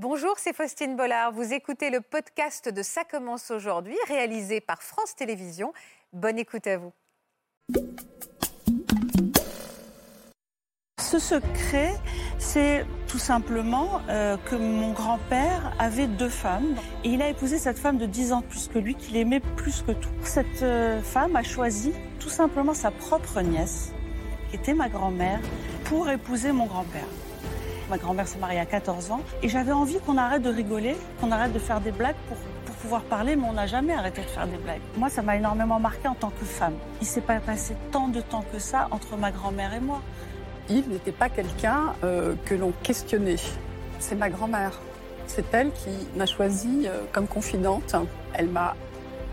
Bonjour, c'est Faustine Bollard. Vous écoutez le podcast de Ça commence aujourd'hui, réalisé par France Télévisions. Bonne écoute à vous. Ce secret, c'est tout simplement euh, que mon grand-père avait deux femmes et il a épousé cette femme de 10 ans plus que lui, qu'il aimait plus que tout. Cette euh, femme a choisi tout simplement sa propre nièce, qui était ma grand-mère, pour épouser mon grand-père. Ma grand-mère s'est mariée à 14 ans et j'avais envie qu'on arrête de rigoler, qu'on arrête de faire des blagues pour, pouvoir parler, mais on n'a jamais arrêté de faire des blagues. Moi, ça m'a énormément marqué en tant que femme. Il s'est pas passé tant de temps que ça entre ma grand-mère et moi. Yves n'était pas quelqu'un euh, que l'on questionnait. C'est ma grand-mère. C'est elle qui m'a choisie euh, comme confidente. Elle m'a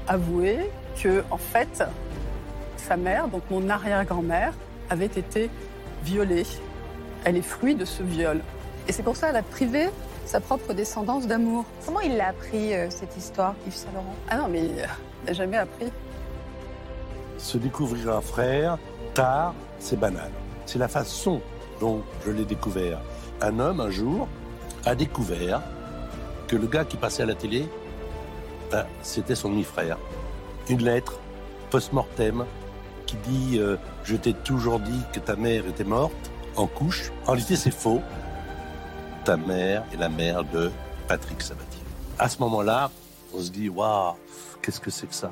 avoué que, en fait, sa mère, donc mon arrière-grand-mère, avait été violée. Elle est fruit de ce viol. Et c'est pour ça qu'elle a privé sa propre descendance d'amour. Comment il l'a appris, euh, cette histoire, Yves Saint-Laurent Ah non, mais il n'a jamais appris. Se découvrir un frère, tard, c'est banal. C'est la façon dont je l'ai découvert. Un homme, un jour, a découvert que le gars qui passait à la télé, ben, c'était son demi-frère. Une lettre, post-mortem, qui dit euh, Je t'ai toujours dit que ta mère était morte, en couche. En réalité, c'est faux. Ta mère est la mère de Patrick Sabatier. À ce moment-là, on se dit Waouh, qu'est-ce que c'est que ça?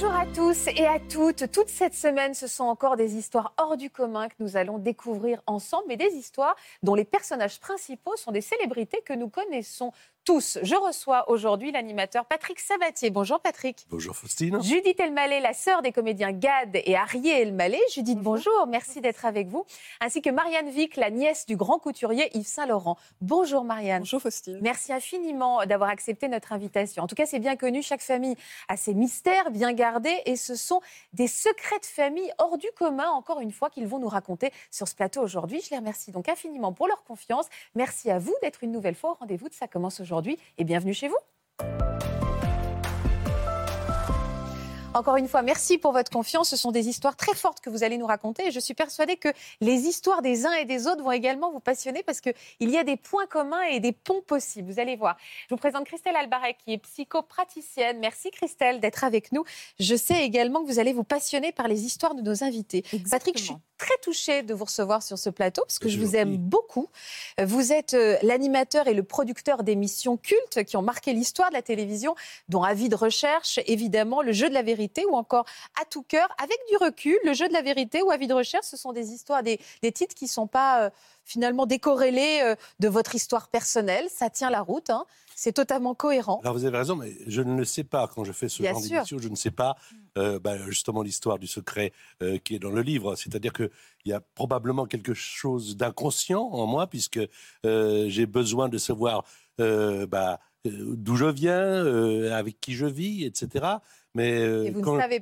Bonjour à tous et à toutes. Toute cette semaine, ce sont encore des histoires hors du commun que nous allons découvrir ensemble, mais des histoires dont les personnages principaux sont des célébrités que nous connaissons tous. Je reçois aujourd'hui l'animateur Patrick Sabatier. Bonjour Patrick. Bonjour Faustine. Judith Elmaleh, la sœur des comédiens Gad et Arié Elmaleh. Judith, bonjour. Merci d'être avec vous. Ainsi que Marianne Vic, la nièce du grand couturier Yves Saint-Laurent. Bonjour Marianne. Bonjour Faustine. Merci infiniment d'avoir accepté notre invitation. En tout cas, c'est bien connu, chaque famille a ses mystères bien gardés et ce sont des secrets de famille hors du commun, encore une fois, qu'ils vont nous raconter sur ce plateau aujourd'hui. Je les remercie donc infiniment pour leur confiance. Merci à vous d'être une nouvelle fois au rendez-vous de Ça commence aujourd'hui et bienvenue chez vous. Encore une fois, merci pour votre confiance. Ce sont des histoires très fortes que vous allez nous raconter. Et je suis persuadée que les histoires des uns et des autres vont également vous passionner parce qu'il y a des points communs et des ponts possibles. Vous allez voir. Je vous présente Christelle Albaret, qui est psychopraticienne. Merci Christelle d'être avec nous. Je sais également que vous allez vous passionner par les histoires de nos invités. Patrick, je suis très touchée de vous recevoir sur ce plateau parce que je, Je vous aime beaucoup. Vous êtes euh, l'animateur et le producteur d'émissions cultes qui ont marqué l'histoire de la télévision, dont Avis de recherche, évidemment, Le jeu de la vérité ou encore À tout cœur. Avec du recul, Le jeu de la vérité ou Avis de recherche, ce sont des histoires, des, des titres qui ne sont pas euh, finalement décorrélés euh, de votre histoire personnelle. Ça tient la route. hein. C'est totalement cohérent. Alors vous avez raison, mais je ne le sais pas quand je fais ce Bien genre d'émission. Je ne sais pas euh, bah, justement l'histoire du secret qui est dans le livre. C'est-à-dire qu'il y a probablement quelque chose d'inconscient en moi puisque j'ai besoin de savoir bah, d'où je viens, avec qui je vis, etc. Mais euh,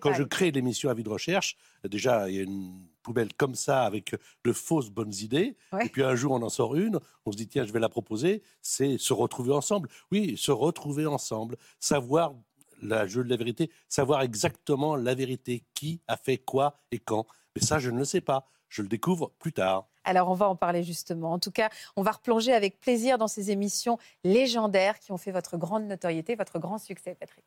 quand, je crée l'émission Avis de recherche, déjà il y a une poubelle comme ça avec de fausses bonnes idées. Ouais. Et puis un jour on en sort une, on se dit tiens je vais la proposer. C'est se retrouver ensemble. Oui, se retrouver ensemble, savoir la jeu de la vérité, savoir exactement la vérité, qui a fait quoi et quand. Mais ça je ne le sais pas. Je le découvre plus tard. Alors, on va en parler justement. En tout cas, on va replonger avec plaisir dans ces émissions légendaires qui ont fait votre grande notoriété, votre grand succès, Patrick.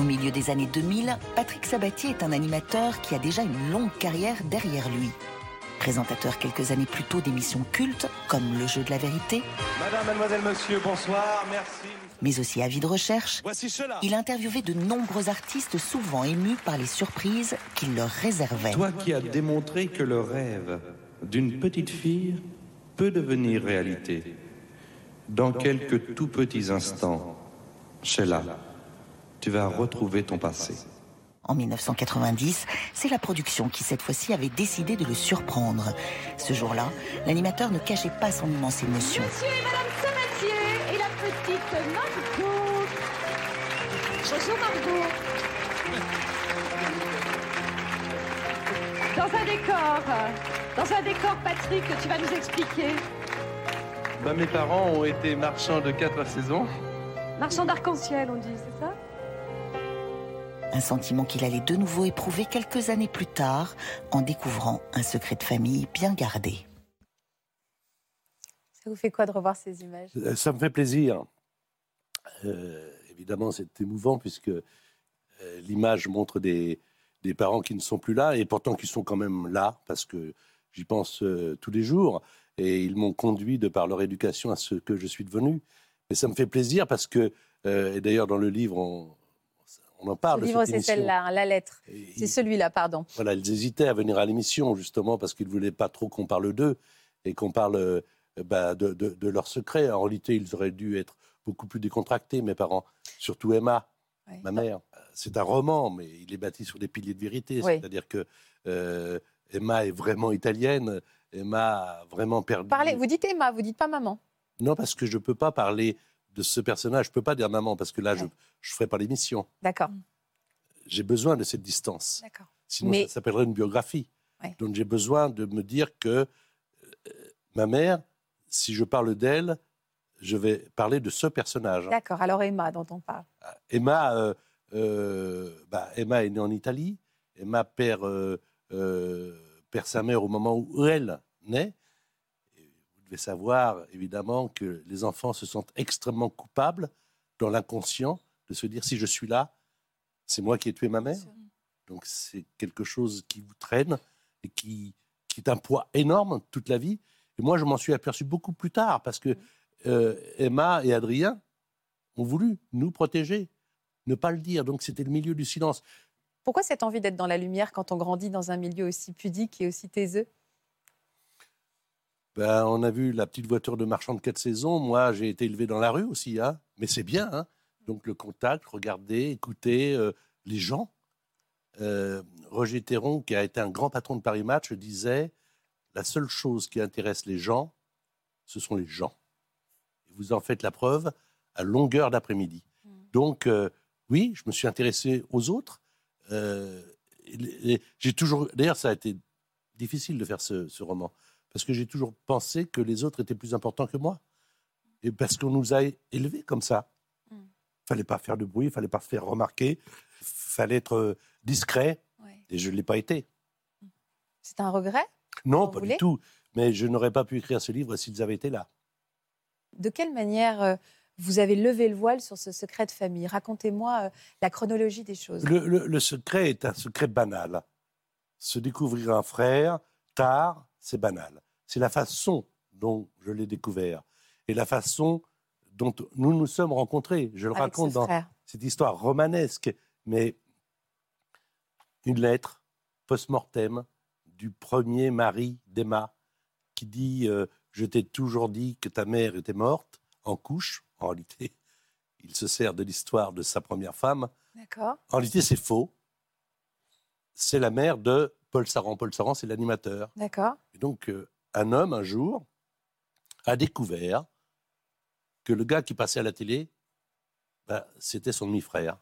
Au milieu des années 2000, Patrick Sabatier est un animateur qui a déjà une longue carrière derrière lui. Présentateur quelques années plus tôt d'émissions cultes comme Le jeu de la vérité, Madame, mademoiselle, monsieur, bonsoir, merci. mais aussi Avis de recherche, Voici cela. il a interviewé de nombreux artistes souvent émus par les surprises qu'il leur réservait. Toi qui as démontré que le rêve d'une petite fille peut devenir réalité. Dans quelques tout petits instants, Sheila, tu vas retrouver ton passé. En 1990, c'est la production qui cette fois-ci avait décidé de le surprendre. Ce jour-là, l'animateur ne cachait pas son immense émotion. Monsieur et Madame Sabatier et la petite Margot. Bonjour Margot. Dans un décor, dans un décor, Patrick, tu vas nous expliquer. Bah, mes parents ont été marchands de quatre saisons. Marchand d'arc-en-ciel, on dit, c'est ça? Un sentiment qu'il allait de nouveau éprouver quelques années plus tard en découvrant un secret de famille bien gardé. Ça vous fait quoi de revoir ces images? Euh, Ça me fait plaisir. Euh, évidemment, c'est émouvant puisque euh, l'image montre des, des parents qui ne sont plus là et pourtant qui sont quand même là parce que j'y pense euh, tous les jours et ils m'ont conduit de par leur éducation à ce que je suis devenu. Mais ça me fait plaisir parce que, euh, et d'ailleurs dans le livre, on, on en parle. Livre, c'est celle-là, hein, la lettre. Et C'est celui-là, pardon. voilà, ils hésitaient à venir à l'émission, justement, parce qu'ils ne voulaient pas trop qu'on parle d'eux et qu'on parle euh, bah, de, de, de leurs secrets. En réalité, ils auraient dû être beaucoup plus décontractés, mes parents, surtout Emma, ma mère. C'est un roman, mais il est bâti sur des piliers de vérité. Oui. C'est-à-dire que euh, Emma est vraiment italienne. Emma a vraiment perdu. Parlez, vous dites Emma, vous dites pas maman. Non, parce que je ne peux pas parler de ce personnage. Je ne peux pas dire maman, parce que là, je Ouais. ne ferai pas l'émission. D'accord. J'ai besoin de cette distance. D'accord. Sinon, Mais- ça s'appellerait une biographie. Ouais. Donc, j'ai besoin de me dire que euh, ma mère, si je parle d'elle, je vais parler de ce personnage. D'accord. Alors Emma, dont on parle. Emma, euh, euh, bah, Emma est née en Italie. Emma perd, perd sa mère au moment où elle naît. Devez savoir, évidemment, que les enfants se sentent extrêmement coupables dans l'inconscient de se dire si je suis là, c'est moi qui ai tué ma mère. Donc c'est quelque chose qui vous traîne et qui, qui est un poids énorme toute la vie. Et moi, je m'en suis aperçu beaucoup plus tard parce que euh, Emma et Adrien ont voulu nous protéger, ne pas le dire. Donc c'était le milieu du silence. Pourquoi cette envie d'être dans la lumière quand on grandit dans un milieu aussi pudique et aussi taiseux? Ben, on a vu la petite voiture de marchand de quatre saisons. Moi, j'ai été élevé dans la rue aussi, hein. mais c'est bien. hein. Donc le contact, regarder, écouter euh, les gens. Euh, Roger Théron, qui a été un grand patron de Paris Match, disait la seule chose qui intéresse les gens, ce sont les gens. Et vous en faites la preuve à longueur d'après-midi. Donc euh, oui, je me suis intéressé aux autres. J'ai toujours, d'ailleurs, ça a été difficile de faire ce- ce roman parce que j'ai toujours pensé que les autres étaient plus importants que moi. Et parce qu'on nous a élevés comme ça. Mm. fallait pas faire de bruit, il fallait pas se faire remarquer, fallait être euh, discret, et je ne l'ai pas été. C'est un regret Non, pas voulez du tout. Mais je n'aurais pas pu écrire ce livre s'ils avaient été là. De quelle manière euh, vous avez levé le voile sur ce secret de famille? Racontez-moi euh, la chronologie des choses. Le, le- le secret est un secret banal. Se découvrir un frère, tard, c'est banal. C'est la façon dont je l'ai découvert et la façon dont nous nous sommes rencontrés. Je le Avec raconte dans frère. cette histoire romanesque, mais une lettre post-mortem du premier mari d'Emma qui dit euh, Je t'ai toujours dit que ta mère était morte en couche. En réalité, il se sert de l'histoire de sa première femme. D'accord. En réalité, c'est faux. C'est la mère de Paul Saran. Paul Saran, c'est l'animateur. D'accord. Et donc, euh, un homme, un jour, a découvert que le gars qui passait à la télé, bah, c'était son demi-frère.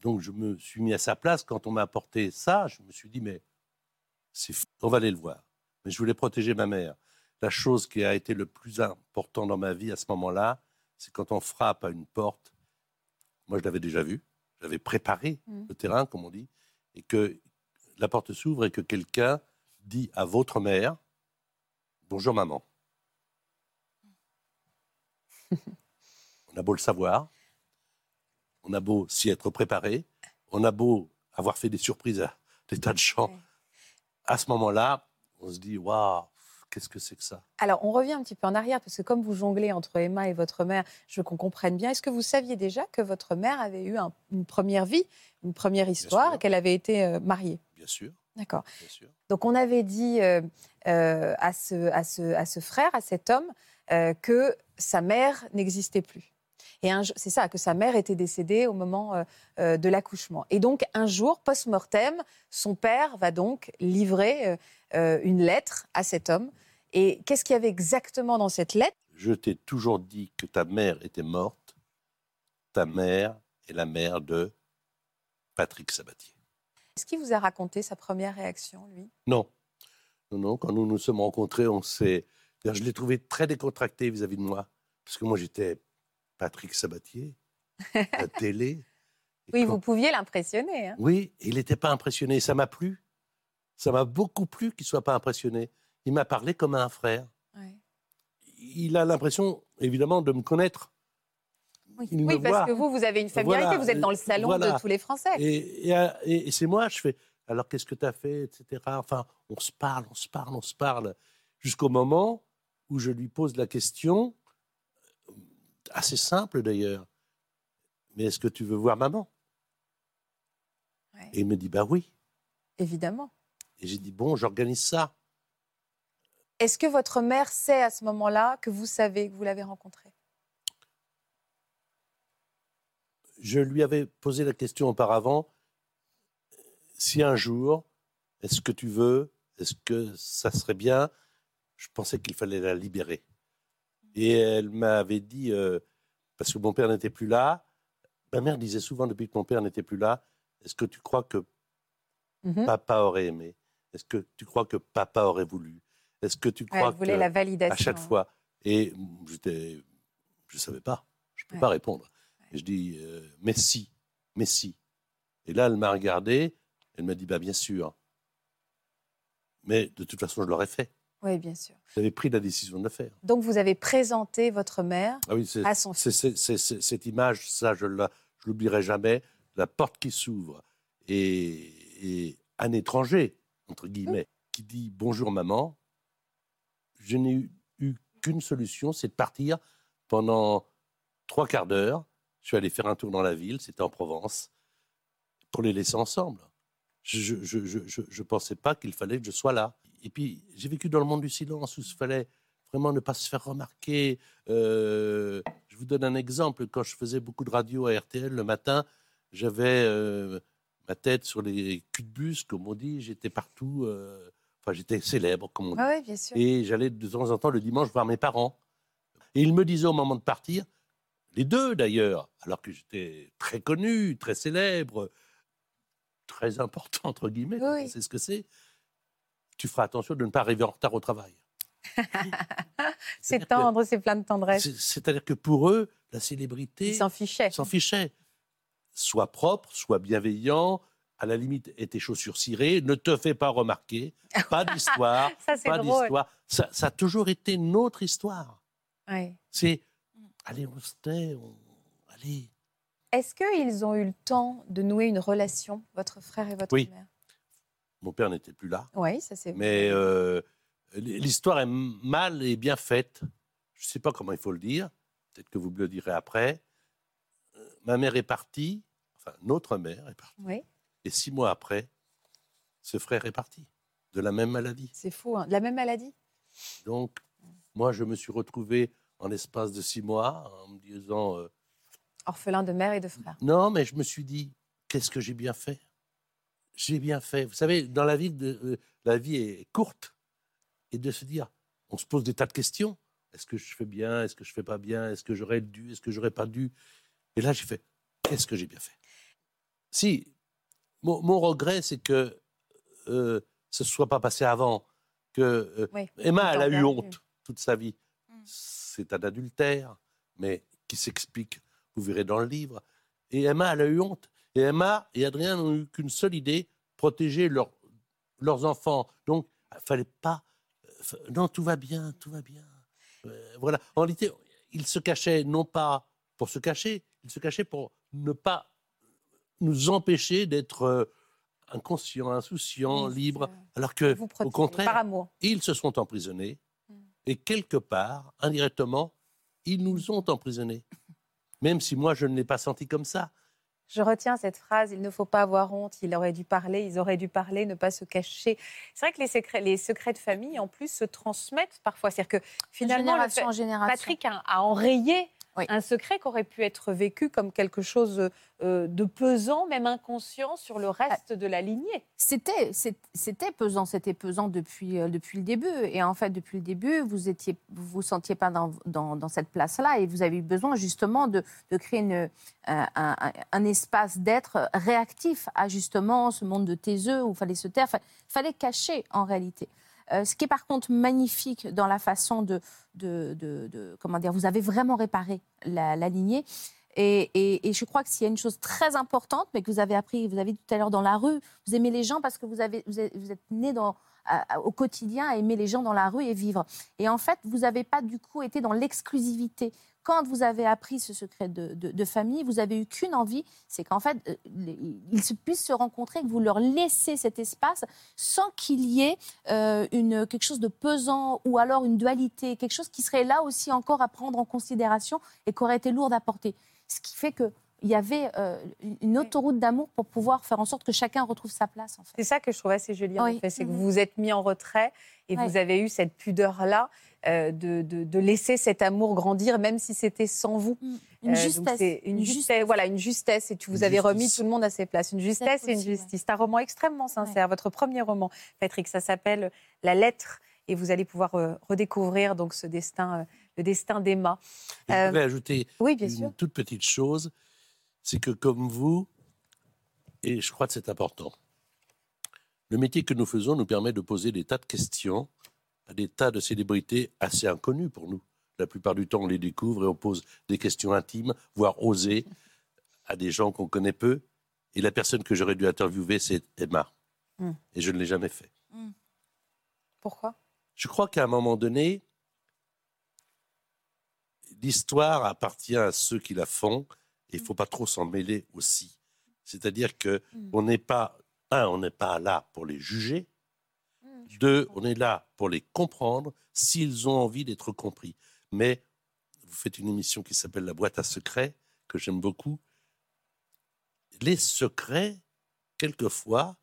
Donc, je me suis mis à sa place. Quand on m'a apporté ça, je me suis dit, mais c'est on va aller le voir. Mais je voulais protéger ma mère. La chose qui a été le plus important dans ma vie à ce moment-là, c'est quand on frappe à une porte. Moi, je l'avais déjà vu. J'avais préparé Mm. le terrain, comme on dit, et que la porte s'ouvre et que quelqu'un dit à votre mère Bonjour maman. on a beau le savoir, on a beau s'y être préparé, on a beau avoir fait des surprises à des tas de gens. À ce moment-là, on se dit Waouh, qu'est-ce que c'est que ça? Alors, on revient un petit peu en arrière, parce que comme vous jonglez entre Emma et votre mère, je veux qu'on comprenne bien. Est-ce que vous saviez déjà que votre mère avait eu un- une première vie, une première histoire, qu'elle avait été euh, mariée? Bien sûr, D'accord. Donc, on avait dit euh, euh, à, ce, à, ce, à ce frère, à cet homme, que sa mère n'existait plus. Et c'est ça, que sa mère était décédée au moment de l'accouchement. Et donc, un jour, post-mortem, son père va donc livrer une lettre à cet homme. Et qu'est-ce qu'il y avait exactement dans cette lettre? Je t'ai toujours dit que ta mère était morte. Ta mère est la mère de Patrick Sabatier. Est-ce qu'il vous a raconté sa première réaction, lui? Non. Non, non. Quand nous nous sommes rencontrés, on s'est Je l'ai trouvé très décontracté vis-à-vis de moi. Parce que moi, j'étais Patrick Sabatier, à la télé. Oui, quand- vous pouviez l'impressionner. hein. Oui, il n'était pas impressionné. Ça m'a plu. Ça m'a beaucoup plu qu'il ne soit pas impressionné. Il m'a parlé comme à un frère. Ouais. Il a l'impression, évidemment, de me connaître. Oui, Il Oui, me parce voit. que vous, vous avez une familiarité, Voilà, vous êtes dans le salon voilà. de tous les Français. Et, et, et- et c'est moi, je fais alors qu'est-ce que tu as fait, etc. Enfin, on se parle, on se parle, on se parle, jusqu'au moment où je lui pose la question, euh, assez simple d'ailleurs, mais est-ce que tu veux voir maman? Ouais. Et il me dit bah oui. Évidemment. Et j'ai dit bon, j'organise ça. Est-ce que votre mère sait à ce moment-là que vous savez que vous l'avez rencontré Je lui avais posé la question auparavant. Si un jour, est-ce que tu veux, est-ce que ça serait bien? Je pensais qu'il fallait la libérer. Et elle m'avait dit, euh, parce que mon père n'était plus là, ma mère disait souvent depuis que mon père n'était plus là, est-ce que tu crois que Mhm. papa aurait aimé? Est-ce que tu crois que papa aurait voulu? Est-ce que tu Ouais, crois voulait que la validation. à chaque fois Et j'étais, je savais pas, je peux Ouais. pas répondre. Et je dis, euh, mais si, mais si. Et là, elle m'a regardé, elle m'a dit, bah bien sûr. Mais de toute façon, je l'aurais fait. Oui, bien sûr. J'avais pris la décision de le faire. Donc vous avez présenté votre mère Ah oui, à son c'est- c'est- cette image, ça, je ne l'oublierai jamais. La porte qui s'ouvre et, et un étranger, entre guillemets, qui dit bonjour maman. Je n'ai eu, qu'une solution, c'est de partir pendant trois quarts d'heure. Je suis allé faire un tour dans la ville, c'était en Provence, pour les laisser ensemble. Je ne pensais pas qu'il fallait que je sois là. Et puis, j'ai vécu dans le monde du silence où il fallait vraiment ne pas se faire remarquer. Euh, je vous donne un exemple. Quand je faisais beaucoup de radio à RTL le matin, j'avais euh, ma tête sur les culs de bus, comme on dit. J'étais partout. euh, Enfin, j'étais célèbre, comme on dit. Bien sûr. Et j'allais de temps en temps le dimanche voir mes parents. Et ils me disaient au moment de partir, les deux d'ailleurs, alors que j'étais très connu, très célèbre, très important, entre guillemets, Oui. sait ce que c'est, tu feras attention de ne pas arriver en retard au travail. C'est que- tendre, c'est plein de tendresse. C'est- C'est-à-dire que pour eux, la célébrité Ils s'en fichaient. s'en fichait. Sois propre, sois bienveillant, à la limite, aie tes chaussures cirées, ne te fais pas remarquer, pas d'histoire, Ça, c'est pas d'histoire. Ça, ça a toujours été notre histoire. Ouais. C'est, allez, on se tait, on... allez. Est-ce qu'ils ont eu le temps de nouer une relation, votre frère et votre Oui. mère? Mon père n'était plus là, Oui, ça c'est mais euh, l'histoire est mal et bien faite. Je ne sais pas comment il faut le dire, peut-être que vous me le direz après. Euh, Ma mère est partie, enfin, notre mère est partie, Oui, et six mois après, ce frère est parti, de la même maladie. c'est fou. hein. De la même maladie? Donc, moi, je me suis retrouvé en l'espace de six mois en me disant, euh, Orphelin de mère et de frère. non, mais je me suis dit, qu'est-ce que j'ai bien fait? J'ai bien fait. Vous savez, dans la vie, de, euh, la vie est courte. Et de se dire, on se pose des tas de questions. Est-ce que je fais bien? Est-ce que je fais pas bien? Est-ce que j'aurais dû? Est-ce que j'aurais pas dû? Et là, j'ai fait, qu'est-ce que j'ai bien fait? Si, mon, mon regret, c'est que euh, ce ne soit pas passé avant. Que, euh, Oui, Emma, elle a eu honte toute sa vie. C'est un adultère, mais qui s'explique, vous verrez dans le livre. Et Emma, elle a eu honte. Et Emma et Adrien n'ont eu qu'une seule idée, protéger leur- leurs enfants. Donc, il fallait pas... euh, Non, tout va bien, tout va bien. Euh, voilà. En réalité, ils se cachaient non pas pour se cacher, ils se cachaient pour ne pas nous empêcher d'être euh, inconscients, insouciants, Oui, libres. Alors que, Vous au contraire, Par amour. ils se sont emprisonnés Mm. et quelque part, indirectement, ils nous ont emprisonnés. Même si moi, je ne l'ai pas senti comme ça. Je retiens cette phrase, il ne faut pas avoir honte, il aurait dû parler, ils auraient dû parler, ne pas se cacher. C'est vrai que les secrets, les secrets de famille, en plus, se transmettent parfois. C'est-à-dire que finalement, le génération fait- en génération. Patrick a, a enrayé Oui. un secret qui aurait pu être vécu comme quelque chose euh, de pesant, même inconscient, sur le reste de la lignée. C'était, c'était pesant, c'était pesant depuis, euh, depuis le début. Et en fait, depuis le début, vous étiez, vous vous sentiez pas dans, dans, dans cette place-là et vous avez eu besoin justement de, de créer une, euh, un, un- un espace d'être réactif à justement ce monde de taiseux où il fallait se taire, fa- fallait cacher en réalité. Euh, ce qui est par contre magnifique dans la façon de, comment dire, vous avez vraiment réparé la, lignée. Et, je crois que s'il y a une chose très importante, mais que vous avez appris, vous avez dit tout à l'heure dans la rue, vous aimez les gens parce que vous, avez, vous êtes, né au quotidien à aimer les gens dans la rue et vivre. Et en fait, vous n'avez pas du coup été dans l'exclusivité. Quand vous avez appris ce secret de, de- de famille, vous avez eu qu'une envie, c'est qu'en fait, euh, ils se- puissent se rencontrer, que vous leur laissez cet espace sans qu'il y ait euh, une, quelque chose de pesant ou alors une dualité, quelque chose qui serait là aussi encore à prendre en considération et qui aurait été lourd à porter. Ce qui fait que il y avait euh, une autoroute d'amour pour pouvoir faire en sorte que chacun retrouve sa place. En fait. C'est ça que je trouve assez joli, en Oui. effet, c'est que Mhm. vous vous êtes mis en retrait et Ouais. vous avez eu cette pudeur-là euh, de, de- de laisser cet amour grandir, même si c'était sans vous. Une Euh, justesse. c'est une, Une justesse, justesse. voilà, une justesse, et tu vous Une avez remis justice. tout le monde à ses places. Une justesse et une ouais. justice. C'est un roman extrêmement sincère, votre premier roman, Patrick, ça s'appelle La lettre, et vous allez pouvoir euh, redécouvrir donc ce destin, euh, le destin d'Emma. Je Euh, voudrais ajouter Oui, bien une sûr. toute petite chose, c'est que comme vous, et je crois que c'est important, le métier que nous faisons nous permet de poser des tas de questions à des tas de célébrités assez inconnues pour nous. La plupart du temps, on les découvre et on pose des questions intimes, voire osées, à des gens qu'on connaît peu. Et la personne que j'aurais dû interviewer, c'est Emma. Mm. Et je ne l'ai jamais fait. Pourquoi? Je crois qu'à un moment donné, l'histoire appartient à ceux qui la font et il ne faut pas trop s'en mêler aussi. C'est-à-dire que Mm. on n'est pas, un, on n'est pas là pour les juger, deux, on est là pour les comprendre s'ils ont envie d'être compris. Mais vous faites une émission qui s'appelle La boîte à secrets, que j'aime beaucoup. Les secrets, quelquefois,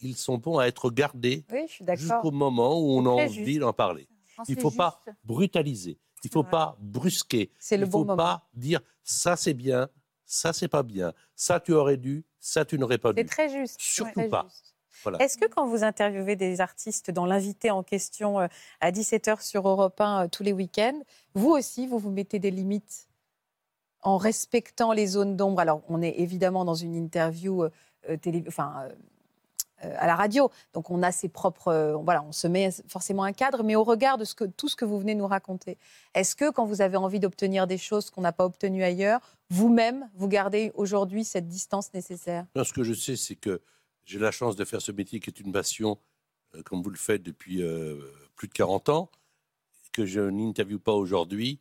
ils sont bons à être gardés Oui, jusqu'au moment où on a envie d'en parler. Il ne c'est faut pas brutaliser. Il ne faut pas brusquer. C'est Il ne bon faut moment. pas dire ça c'est bien, ça c'est pas bien, ça tu aurais dû, ça tu n'aurais pas C'est dû. très juste. Surtout très pas. juste. Voilà. Est-ce que quand vous interviewez des artistes dans l'invité en question euh, à 17h sur Europe 1 euh, tous les week-ends, vous aussi, vous vous mettez des limites en respectant les zones d'ombre? Alors, on est évidemment dans une interview euh, télé, enfin, euh, à la radio, donc on a ses propres, euh, voilà, on se met forcément un cadre, mais au regard de ce que, tout ce que vous venez nous raconter, est-ce que quand vous avez envie d'obtenir des choses qu'on n'a pas obtenues ailleurs, vous-même, vous gardez aujourd'hui cette distance nécessaire? Non, ce que je sais, c'est que j'ai la chance de faire ce métier qui est une passion, euh, comme vous le faites depuis euh, plus de 40 ans, que je n'interviewe pas aujourd'hui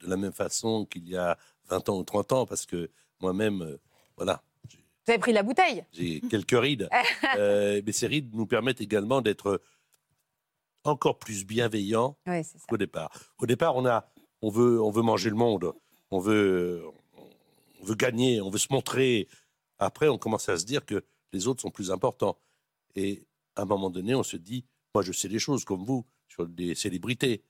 de la même façon qu'il y a 20 ans ou 30 ans, parce que moi-même, euh, voilà, Vous avez pris la bouteille? J'ai quelques rides. Mais ces rides nous permettent également d'être encore plus bienveillants ça. qu'au départ. Au départ, on, a, on, veut, on veut manger le monde, on veut, on veut gagner, on veut se montrer. Après, on commence à se dire que les autres sont plus importants. Et à un moment donné, on se dit, moi je sais des choses comme vous sur des célébrités.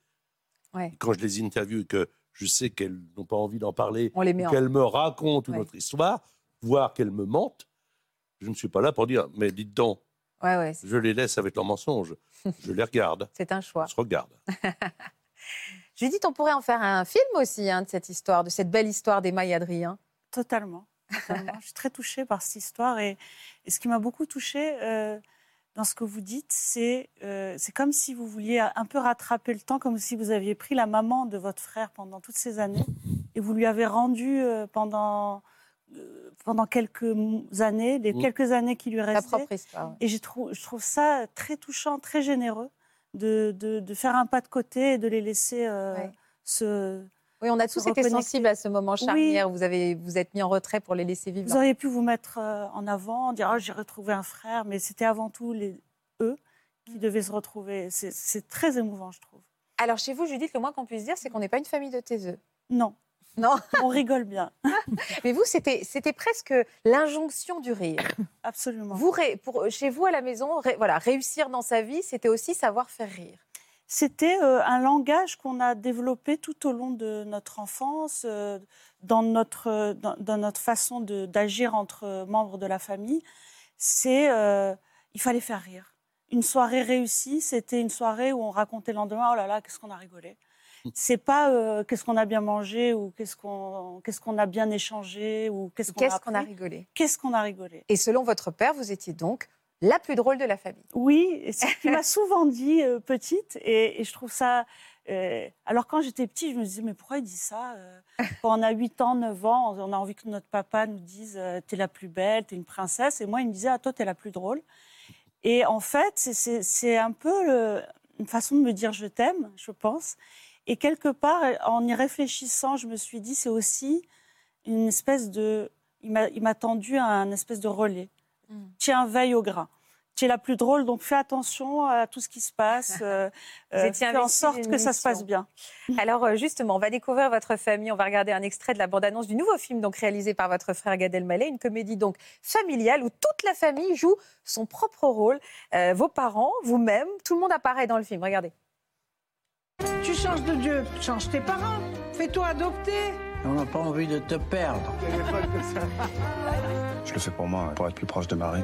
Ouais. Quand je les interviewe et que je sais qu'elles n'ont pas envie d'en parler, en... qu'elles me racontent une Ouais. autre histoire, voire qu'elles me mentent, je ne suis pas là pour dire, mais dites donc, Ouais, ouais, c'est- je les laisse avec leurs mensonges. Je les regarde, c'est un choix. on se regarde. Judith, on pourrait en faire un film aussi hein, de cette histoire, de cette belle histoire d'Emma et Adrien. Totalement. Je suis très touchée par cette histoire. Et, et ce qui m'a beaucoup touchée euh, dans ce que vous dites, c'est euh, comme si vous vouliez un peu rattraper le temps, comme si vous aviez pris la maman de votre frère pendant toutes ces années et vous lui avez rendu euh, pendant, euh, pendant quelques années, les Mm. quelques années qui lui Ta restaient. propre histoire. Et j'ai trou- je trouve ça très touchant, très généreux de, de, de faire un pas de côté et de les laisser Ouais. se. Oui, on a tous été sensibles à ce moment charnière. Vous avez vous êtes mis en retrait pour les laisser vivre. Vous auriez pu vous mettre euh, en avant, dire oh, j'ai retrouvé un frère, mais c'était avant tout les, eux Mm. qui devaient se retrouver. C'est- très émouvant, je trouve. Alors chez vous, Judith, le moins qu'on puisse dire, c'est qu'on n'est pas une famille de taiseux. Non, Non, on rigole bien, mais vous, c'était c'était presque l'injonction du rire. absolument. Vous, pour, chez vous à la maison, ré- voilà, réussir dans sa vie, c'était aussi savoir faire rire. C'était euh, un langage qu'on a développé tout au long de notre enfance, euh, dans, notre, dans, dans notre façon d'agir entre membres de la famille. C'est euh, il fallait faire rire. Une soirée réussie, c'était une soirée où on racontait le lendemain oh là là, qu'est-ce qu'on a rigolé. C'est pas euh, qu'est-ce qu'on a bien mangé ou qu'est-ce qu'on qu'est-ce qu'on a bien échangé ou qu'est-ce qu'on a, Qu'est-ce qu'on a rigolé Qu'est-ce qu'on a rigolé. Et selon votre père, vous étiez donc la plus drôle de la famille. Oui, c'est ce qu'il m'a souvent dit euh, petite, et, je trouve ça. euh, alors quand j'étais petite, je me disais, mais pourquoi il dit ça euh, Quand on a 8 ans, 9 ans, on a envie que notre papa nous dise, t'es la plus belle, t'es une princesse, et moi, il me disait, ah, toi, t'es la plus drôle. Et en fait, c'est- un peu une façon de me dire je t'aime, je pense. Et quelque part, en y réfléchissant, je me suis dit, c'est aussi une espèce de. Il m'a il m'a tendu un espèce de relais. Mm. Tiens, veille au gras. Tu es la plus drôle, donc fais attention à tout ce qui se passe. euh, Vous euh, fais en sorte que ça se passe bien. Alors euh, justement, on va découvrir votre famille. On va regarder un extrait de la bande-annonce du nouveau film donc réalisé par votre frère Gad Elmaleh, une comédie donc familiale où toute la famille joue son propre rôle. Euh, vos parents, vous-même, tout le monde apparaît dans le film. Regardez. Tu changes de Dieu, change tes parents. Fais-toi adopter. On n'a pas envie de te perdre. Je le fais pour moi, pour être plus proche de Marie.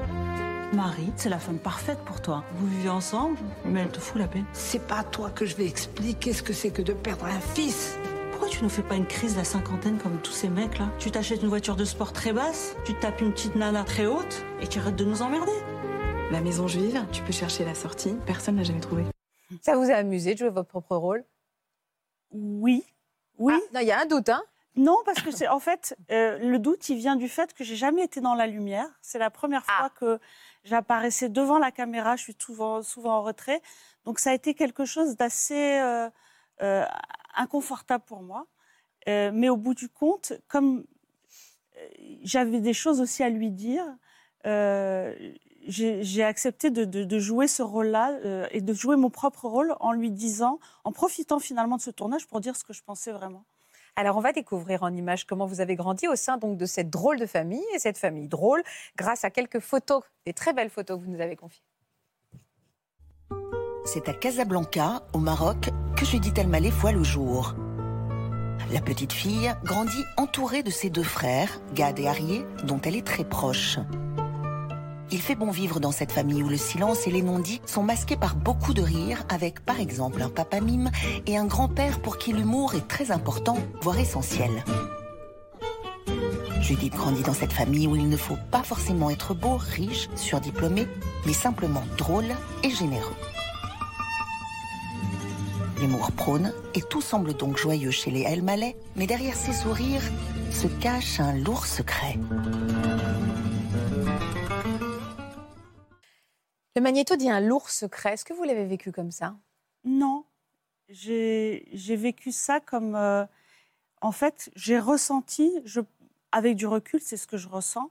Marie, c'est la femme parfaite pour toi. Vous vivez ensemble, mais elle te fout la paix. C'est pas à toi que je vais expliquer ce que c'est que de perdre un fils. Pourquoi tu ne fais pas une crise de la cinquantaine comme tous ces mecs là? Tu t'achètes une voiture de sport très basse, tu te tapes une petite nana très haute et tu arrêtes de nous emmerder. La maison juive, tu peux chercher la sortie, personne n'a jamais trouvé. Ça vous a amusé de jouer votre propre rôle? Oui. Oui. Ah, non, il y a un doute, hein? Non, parce que c'est en fait euh, le doute, il vient du fait que j'ai jamais été dans la lumière. C'est la première fois que j'apparaissais devant la caméra. Je suis souvent, souvent en retrait, donc ça a été quelque chose d'assez euh, euh, inconfortable pour moi. Mais au bout du compte, comme j'avais des choses aussi à lui dire, j'ai accepté de, de- de jouer ce rôle-là et de jouer mon propre rôle en lui disant, en profitant finalement de ce tournage pour dire ce que je pensais vraiment. Alors, on va découvrir en images comment vous avez grandi au sein de cette drôle de famille et cette famille drôle grâce à quelques photos, des très belles photos que vous nous avez confiées. C'est à Casablanca, au Maroc, que Judith Elmaleh voit le jour. La petite fille grandit entourée de ses deux frères, Gad et Arié, dont elle est très proche. Il fait bon vivre dans cette famille où le silence et les non-dits sont masqués par beaucoup de rires, avec par exemple un papa mime et un grand-père pour qui l'humour est très important, voire essentiel. Judith grandit dans cette famille où il ne faut pas forcément être beau, riche, surdiplômé, mais simplement drôle et généreux. L'humour prône et tout semble donc joyeux chez les Elmaleh, mais derrière ces sourires se cache un lourd secret. Le magnéto dit un lourd secret. Est-ce que vous l'avez vécu comme ça? Non, j'ai vécu ça comme... euh, en fait, j'ai ressenti, je, avec du recul, c'est ce que je ressens,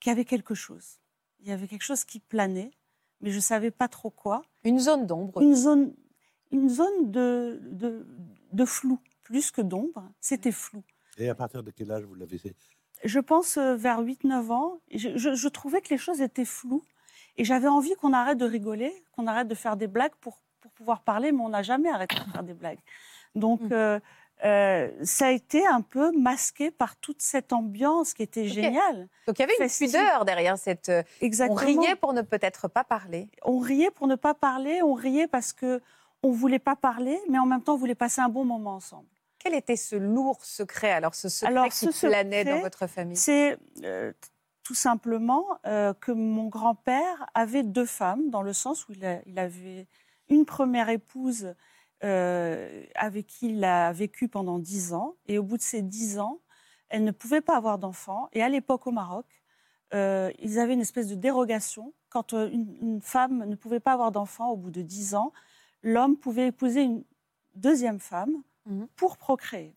qu'il y avait quelque chose. Il y avait quelque chose qui planait, mais je ne savais pas trop quoi. Une zone d'ombre. Une zone, une zone de, de, de flou, plus que d'ombre. C'était flou. Et à partir de quel âge vous l'avez fait? Je pense euh, vers 8-9 ans, je, je- je trouvais que les choses étaient floues. Et j'avais envie qu'on arrête de rigoler, qu'on arrête de faire des blagues pour, pour pouvoir parler, mais on n'a jamais arrêté de faire des blagues. Donc, euh, euh, ça a été un peu masqué par toute cette ambiance qui était géniale. Donc il y avait une Festive. pudeur derrière cette. euh, Exactement. On riait pour ne peut-être pas parler. On riait pour ne pas parler, on riait parce que on voulait pas parler, mais en même temps, on voulait passer un bon moment ensemble. Quel était ce lourd secret Alors ce secret Alors, qui ce planait secret, dans votre famille? C'est euh, tout simplement euh, que mon grand-père avait deux femmes, dans le sens où il, a- il avait une première épouse euh, avec qui il a vécu pendant dix ans, et au bout de ces dix ans, elle ne pouvait pas avoir d'enfants. Et à l'époque, au Maroc, euh, ils avaient une espèce de dérogation. Quand une, une femme ne pouvait pas avoir d'enfants au bout de dix ans, l'homme pouvait épouser une deuxième femme Mhm. pour procréer.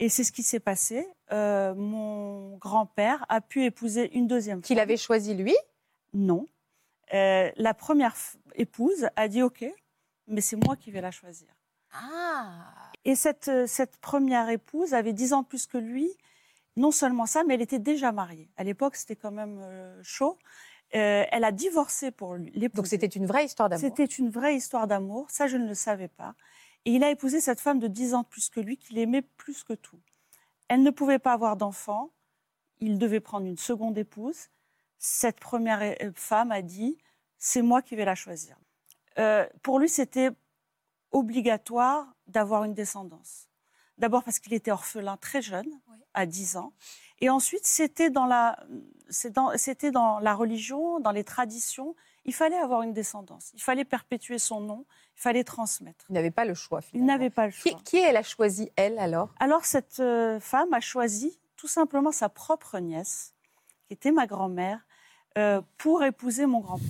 Et c'est ce qui s'est passé. Euh, mon grand-père a pu épouser une deuxième femme. Qu'il avait choisi lui? Non. Euh, la première épouse a dit OK, mais c'est moi qui vais la choisir. Ah Et cette, euh, cette première épouse avait 10 ans de plus que lui. Non seulement ça, mais elle était déjà mariée. À l'époque, c'était quand même chaud. Euh, elle a divorcé pour lui. Donc c'était une vraie histoire d'amour. C'était une vraie histoire d'amour. Ça, je ne le savais pas. Et il a épousé cette femme de 10 ans de plus que lui, qu'il aimait plus que tout. Elle ne pouvait pas avoir d'enfant. Il devait prendre une seconde épouse. Cette première euh, femme a dit C'est moi qui vais la choisir. Euh, pour lui, c'était obligatoire d'avoir une descendance. D'abord parce qu'il était orphelin très jeune, à 10 ans. Et ensuite, c'était dans, la, c'est dans- c'était dans la religion, dans les traditions. Il fallait avoir une descendance. Il fallait perpétuer son nom. Il fallait transmettre. Il n'avait pas le choix, Il finalement. n'avait pas le choix. Qui, qui elle a choisi, elle, alors? Alors, cette euh, femme a choisi tout simplement sa propre nièce, qui était ma grand-mère, euh, pour épouser mon grand-père.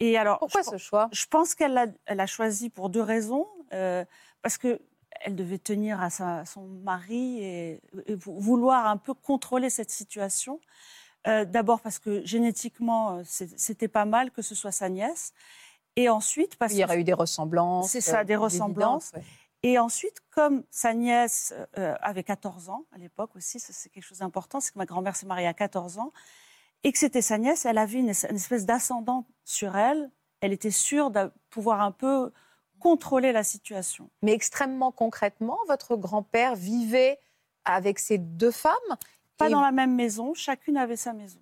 Et alors, Pourquoi je, ce choix? je pense qu'elle l'a elle a choisi pour deux raisons. euh, parce que elle devait tenir à sa- son mari et, et vou- vouloir un peu contrôler cette situation. Euh, D'abord parce que génétiquement, euh, c'était pas mal que ce soit sa nièce. Et ensuite parce Il y aurait eu des ressemblances. c'est ça, des euh, ressemblances. évidentes, ouais. Et ensuite, comme sa nièce euh, avait 14 ans à l'époque aussi, c'est quelque chose d'important, c'est que ma grand-mère s'est mariée à 14 ans, et que c'était sa nièce, elle avait une, une espèce d'ascendant sur elle. Elle était sûre de pouvoir un peu contrôler la situation. Mais extrêmement concrètement, votre grand-père vivait avec ces deux femmes Pas et, dans la même maison, chacune avait sa maison.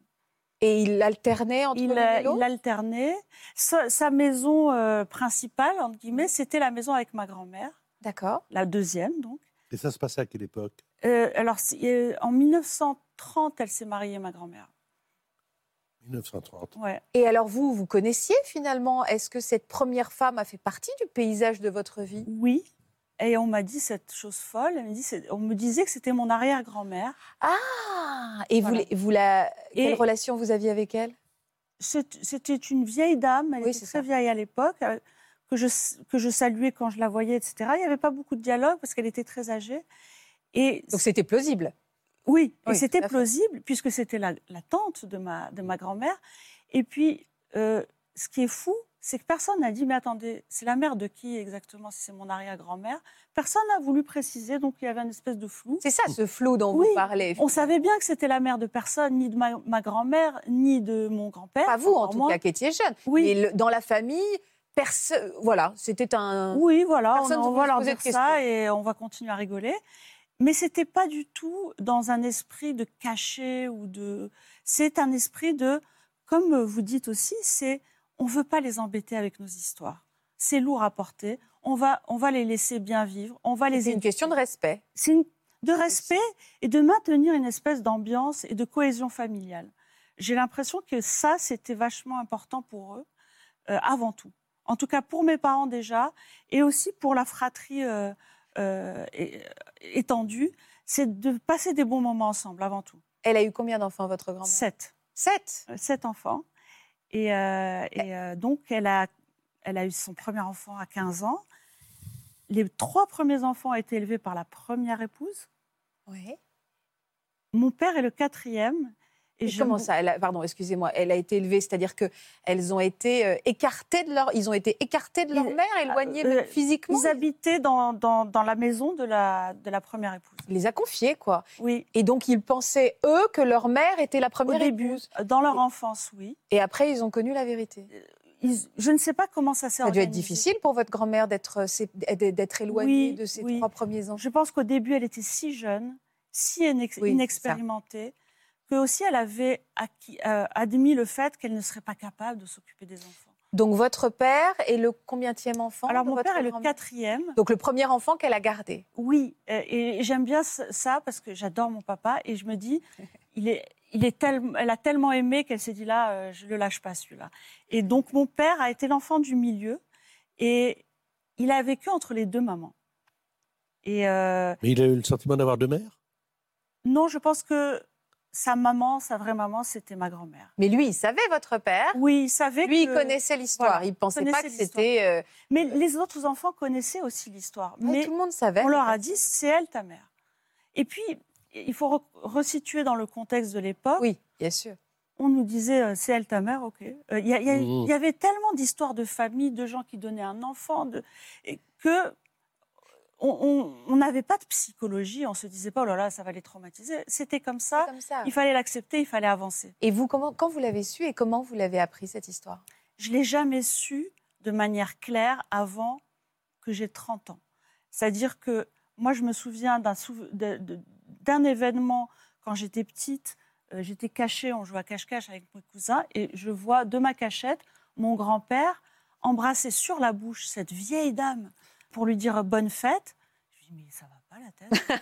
et il alternait entre Il, l'autre il alternait. Sa, sa maison euh, principale, entre guillemets, c'était la maison avec ma grand-mère, D'accord. la deuxième donc. Et ça se passait à quelle époque? Euh, alors, euh, en 1930, elle s'est mariée, ma grand-mère. 1930. Ouais. Et alors vous, vous connaissiez finalement? Est-ce que cette première femme a fait partie du paysage de votre vie? Oui. Et on m'a dit cette chose folle. Elle me dit, c'est- on me disait que c'était mon arrière-grand-mère. Ah Et vous, Voilà. les- vous la... Quelle Et- relation vous aviez avec elle? C'était une vieille dame, elle Oui, était c'est très ça. vieille à l'époque, euh, que je, que je saluais quand je la voyais, etc. Il n'y avait pas beaucoup de dialogue parce qu'elle était très âgée. Et Donc c'était plausible? Oui, et Oui, c'était plausible puisque c'était la, la tante de ma, de ma grand-mère. Et puis, euh, ce qui est fou, c'est que personne n'a dit, mais attendez, c'est la mère de qui exactement si c'est mon arrière-grand-mère? Personne n'a voulu préciser, donc il y avait une espèce de flou. C'est ça, ce flou dont Oui, vous parlez. On savait bien que c'était la mère de personne, ni de ma, ma grand-mère, ni de mon grand-père. Pas vous, en tout cas, qui étiez jeune. Oui. Le- dans la famille, personne... Voilà, c'était un... Oui, voilà, on, Personne va leur dire ça et on va continuer à rigoler. Mais c'était pas du tout dans un esprit de cacher ou de. C'est un esprit de, comme vous dites aussi, c'est on veut pas les embêter avec nos histoires. C'est lourd à porter. On va, on va les laisser bien vivre. On va les. C'est une question de respect. C'est une- de respect et de maintenir une espèce d'ambiance et de cohésion familiale. J'ai l'impression que ça, c'était vachement important pour eux, euh, avant tout. En tout cas, pour mes parents déjà, et aussi pour la fratrie euh, euh, étendue, c'est de passer des bons moments ensemble, avant tout. Elle a eu combien d'enfants, votre grand-mère? Sept. Sept? Sept enfants. Et, euh, et, euh, donc, elle a, elle a eu son premier enfant à 15 ans. Les trois premiers enfants ont été élevés par la première épouse. Oui. Mon père est le quatrième. Et je comment me- ça elle a- Pardon, excusez-moi. Elle a été élevée, c'est-à-dire que elles ont été euh, écartées de leur, ils ont été écartés de leur Ils- mère, éloignés euh, même physiquement? Ils habitaient dans, dans, dans la maison de la, de la première épouse. Il les a confiés, quoi. Oui. Et donc ils pensaient eux que leur mère était la Au première début, épouse. dans leur enfance, oui. Et après, ils ont connu la vérité. Ils- je ne sais pas comment ça s'est Ça a dû être difficile pour votre grand-mère d'être euh, éloignée Oui, de ses oui. trois premiers enfants. Je pense qu'au début, elle était si jeune, si inex- Oui, c'est inexpérimentée, que aussi elle avait acquis- euh, admis le fait qu'elle ne serait pas capable de s'occuper des enfants. Donc votre père est le combienième enfant Alors mon père est le quatrième. Donc le premier enfant qu'elle a gardé. Oui, euh, et j'aime bien ça parce que j'adore mon papa et je me dis, il est, il est tel- elle a tellement aimé qu'elle s'est dit là, euh, je le lâche pas celui-là. Et donc mon père a été l'enfant du milieu et il a vécu entre les deux mamans. Et euh, Mais il a eu le sentiment d'avoir deux mères? Non, je pense que sa maman, sa vraie maman, c'était ma grand-mère. Mais lui, il savait votre père. Oui, il savait Lui, il connaissait l'histoire. Voilà, il pensait pas que c'était. euh, Mais les autres enfants connaissaient aussi l'histoire. ouais, mais tout le monde savait. on leur a dit, c'est elle ta mère. Et puis, il faut re- resituer dans le contexte de l'époque. Oui, bien sûr. On nous disait, euh, c'est elle ta mère, ok. Euh, Il y, Mmh. y avait tellement d'histoires de famille, de gens qui donnaient un enfant, de, que on- n'avait pas de psychologie. On se disait pas, oh là là, ça va les traumatiser. C'était comme ça. Comme ça. Il fallait l'accepter, il fallait avancer. Et vous, comment, quand vous l'avez su et comment vous l'avez appris cette histoire? Je l'ai jamais su de manière claire avant que j'ai 30 ans. C'est-à-dire que moi, je me souviens d'un événement quand j'étais petite. euh, j'étais cachée, on jouait à cache-cache avec mes cousins, et je vois de ma cachette mon grand-père embrasser sur la bouche cette vieille dame pour lui dire bonne fête. Je lui dis, mais ça va pas la tête.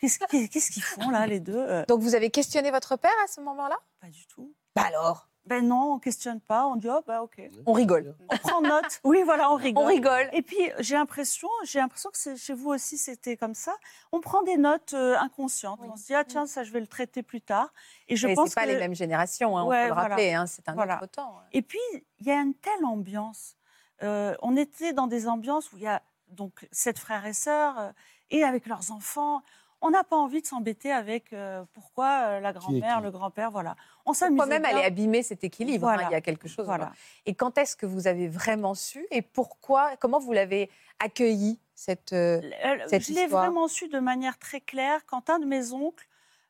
Qu'est-ce qu'ils font là, les deux Euh, Donc vous avez questionné votre père à ce moment-là? Pas du tout. Bah alors? Ben non, on questionne pas. On dit oh bah ok. On rigole. On prend note. Oui, voilà, on rigole. On rigole. Et puis j'ai l'impression, j'ai l'impression que chez vous aussi c'était comme ça. On prend des notes euh, inconscientes. On se dit ah tiens ça je vais le traiter plus tard. Et je Mais pense pas que les mêmes générations, hein, on Ouais, peut le voilà. rappeler, hein, c'est un Voilà. autre temps. Et puis il y a une telle ambiance. Euh, on était dans des ambiances où il y a donc sept frères et sœurs euh, et avec leurs enfants. On n'a pas envie de s'embêter avec euh, pourquoi euh, la grand-mère, le grand-père, voilà. On s'amusait Pourquoi même bien. aller abîmer cet équilibre hein. Il y a quelque chose. Voilà. Et quand est-ce que vous avez vraiment su et pourquoi Comment vous l'avez accueilli cette, euh, cette je l'ai vraiment su de manière très claire quand un de mes oncles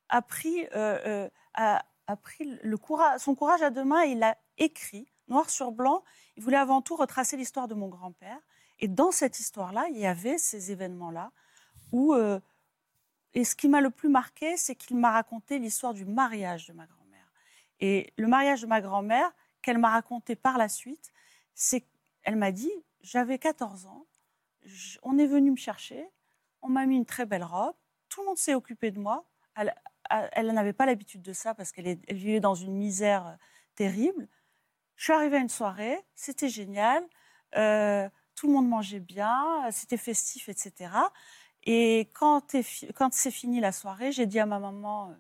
a pris, euh, euh, a, a pris le courage, son courage à deux mains et il a écrit, noir sur blanc. Il voulait avant tout retracer l'histoire de mon grand-père. Et dans cette histoire-là, il y avait ces événements-là euh, et ce qui m'a le plus marqué, c'est qu'il m'a raconté l'histoire du mariage de ma grand-mère. Et le mariage de ma grand-mère, qu'elle m'a raconté par la suite, c'est qu'elle m'a dit j'avais 14 ans, on est venu me chercher, on m'a mis une très belle robe, tout le monde s'est occupé de moi. Elle, n'avait pas l'habitude de ça parce qu'elle vivait dans une misère euh, terrible. Je suis arrivée à une soirée, c'était génial, euh, tout le monde mangeait bien, c'était festif, etc. Et quand, c'est fini la soirée, j'ai dit à ma maman, euh,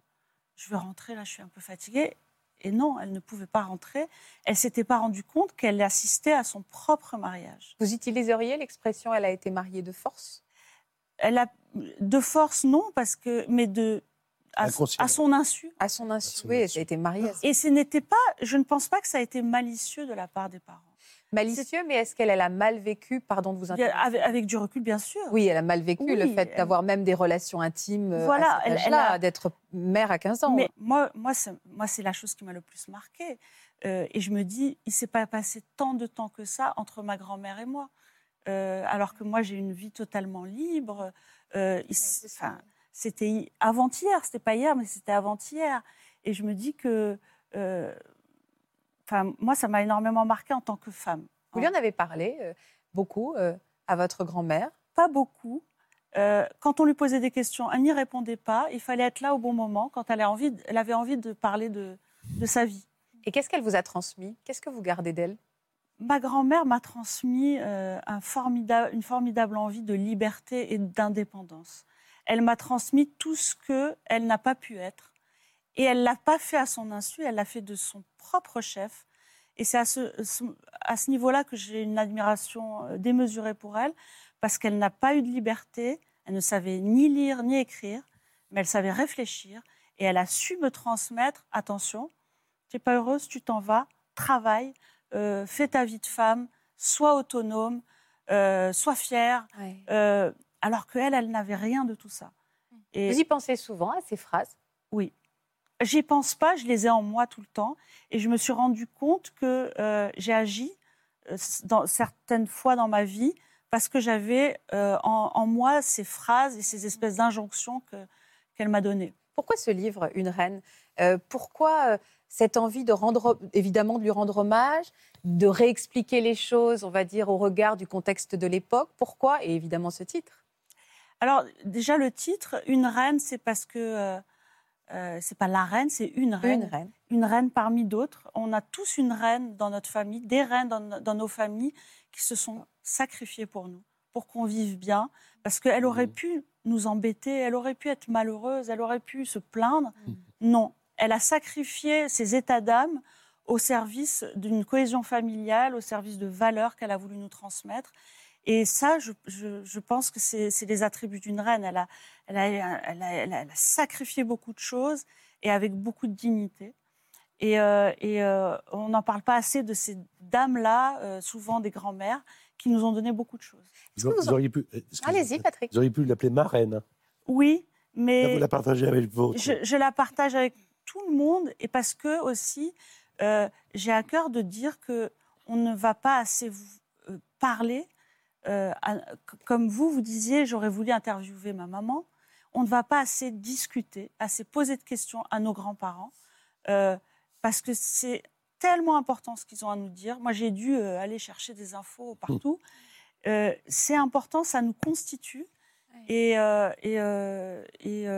je vais rentrer, là je suis un peu fatiguée. Et non, elle ne pouvait pas rentrer. Elle s'était pas rendue compte qu'elle assistait à son propre mariage. Vous utiliseriez l'expression elle a été mariée de force Elle a de force non parce que mais de à, son insu. À son insu, oui, elle a été mariée. à Et ce n'était pas, je ne pense pas que ça a été malicieux de la part des parents. Malicieux, mais est-ce qu'elle elle a mal vécu, pardon de vous interrompre? Avec, avec du recul, bien sûr. Oui, elle a mal vécu le fait elle- d'avoir même des relations intimes euh, Voilà, à cet a- d'être mère à 15 ans. Mais moi, moi, c'est, moi, c'est la chose qui m'a le plus marquée. Euh, et je me dis, il s'est pas passé tant de temps que ça entre ma grand-mère et moi. Euh, alors que moi, j'ai une vie totalement libre. Euh, c'était hi- avant-hier, c'était pas hier, mais c'était avant-hier. Et je me dis que, enfin, moi, ça m'a énormément marqué en tant que femme. Vous lui en avez parlé euh, beaucoup euh, à votre grand-mère? Pas beaucoup. Euh, quand on lui posait des questions, elle n'y répondait pas. Il fallait être là au bon moment quand elle, a envie, elle avait envie de parler de, de sa vie. Et qu'est-ce qu'elle vous a transmis? Qu'est-ce que vous gardez d'elle? Ma grand-mère m'a transmis un formidable, une formidable envie de liberté et d'indépendance. Elle m'a transmis tout ce que elle n'a pas pu être. Et elle l'a pas fait à son insu, elle l'a fait de son propre chef. Et c'est à ce, à ce niveau-là que j'ai une admiration euh, démesurée pour elle, parce qu'elle n'a pas eu de liberté, elle ne savait ni lire ni écrire, mais elle savait réfléchir, et elle a su me transmettre, attention, tu n'es pas heureuse, tu t'en vas, travaille, euh, fais ta vie de femme, sois autonome, euh, sois fière, euh, alors qu'elle, elle n'avait rien de tout ça. Et Vous y pensez souvent à ces phrases? Oui. J'y pense pas, je les ai en moi tout le temps. Et je me suis rendu compte que euh, j'ai agi euh, dans, certaines fois dans ma vie parce que j'avais euh, en, en moi ces phrases et ces espèces d'injonctions que- qu'elle m'a données. Pourquoi ce livre, Une reine? Pourquoi cette envie de rendre, évidemment, de lui rendre hommage, de réexpliquer les choses, on va dire, au regard du contexte de l'époque? Pourquoi? Et évidemment ce titre. Alors déjà le titre, une reine, c'est parce que euh, c'est pas la reine, c'est une reine. Une reine. Une reine parmi d'autres. On a tous une reine dans notre famille, des reines dans, dans nos familles qui se sont sacrifiées pour nous, pour qu'on vive bien, parce qu'elle aurait pu nous embêter, elle aurait pu être malheureuse, elle aurait pu se plaindre. Non, elle a sacrifié ses états d'âme au service d'une cohésion familiale, au service de valeurs qu'elle a voulu nous transmettre. Et ça, je, je- je pense que c'est les attributs d'une reine. Elle a, elle, a, elle, a, elle a- elle a sacrifié beaucoup de choses et avec beaucoup de dignité. Et, euh, et, euh, on n'en parle pas assez de ces dames-là, euh, souvent des grands-mères, qui nous ont donné beaucoup de choses. Vous, vous auriez pu, Allez-y, Patrick. Vous auriez pu l'appeler ma reine. Oui, Là, mais vous la partagez avec votre. je, je la partage avec tout le monde et parce que aussi euh, j'ai à cœur de dire que on ne va pas assez vous- euh, parler euh, comme vous vous disiez j'aurais voulu interviewer ma maman. On ne va pas assez discuter assez poser de questions à nos grands-parents euh, parce que c'est tellement important ce qu'ils ont à nous dire. Moi j'ai dû euh, aller chercher des infos partout. Euh, c'est important ça nous constitue. Et, et, et,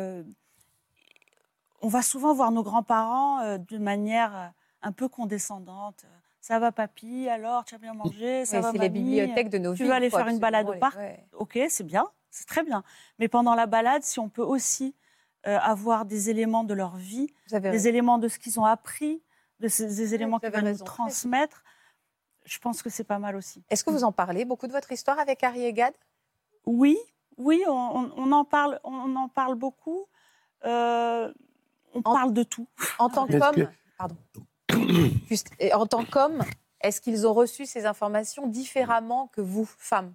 on va souvent voir nos grands-parents de manière un peu condescendante. Ça va, papy Alors, tu as bien mangé Ça Ouais, va, c'est les mamie bibliothèques de nos Tu vies, veux aller faire une balade au parc ouais. Ok, c'est bien, c'est très bien. Mais pendant la balade, si on peut aussi euh, avoir des éléments de leur vie, des raison. éléments de ce qu'ils ont appris, de ces, des éléments qu'ils veulent nous transmettre, je pense que c'est pas mal aussi. Est-ce que vous en parlez beaucoup de votre histoire avec Harry et Gad? Oui, oui, on, on- on en parle, on en parle beaucoup. Euh, on parle de tout. En tant qu'homme, que- pardon. Et en tant qu'homme, est-ce qu'ils ont reçu ces informations différemment que vous, femmes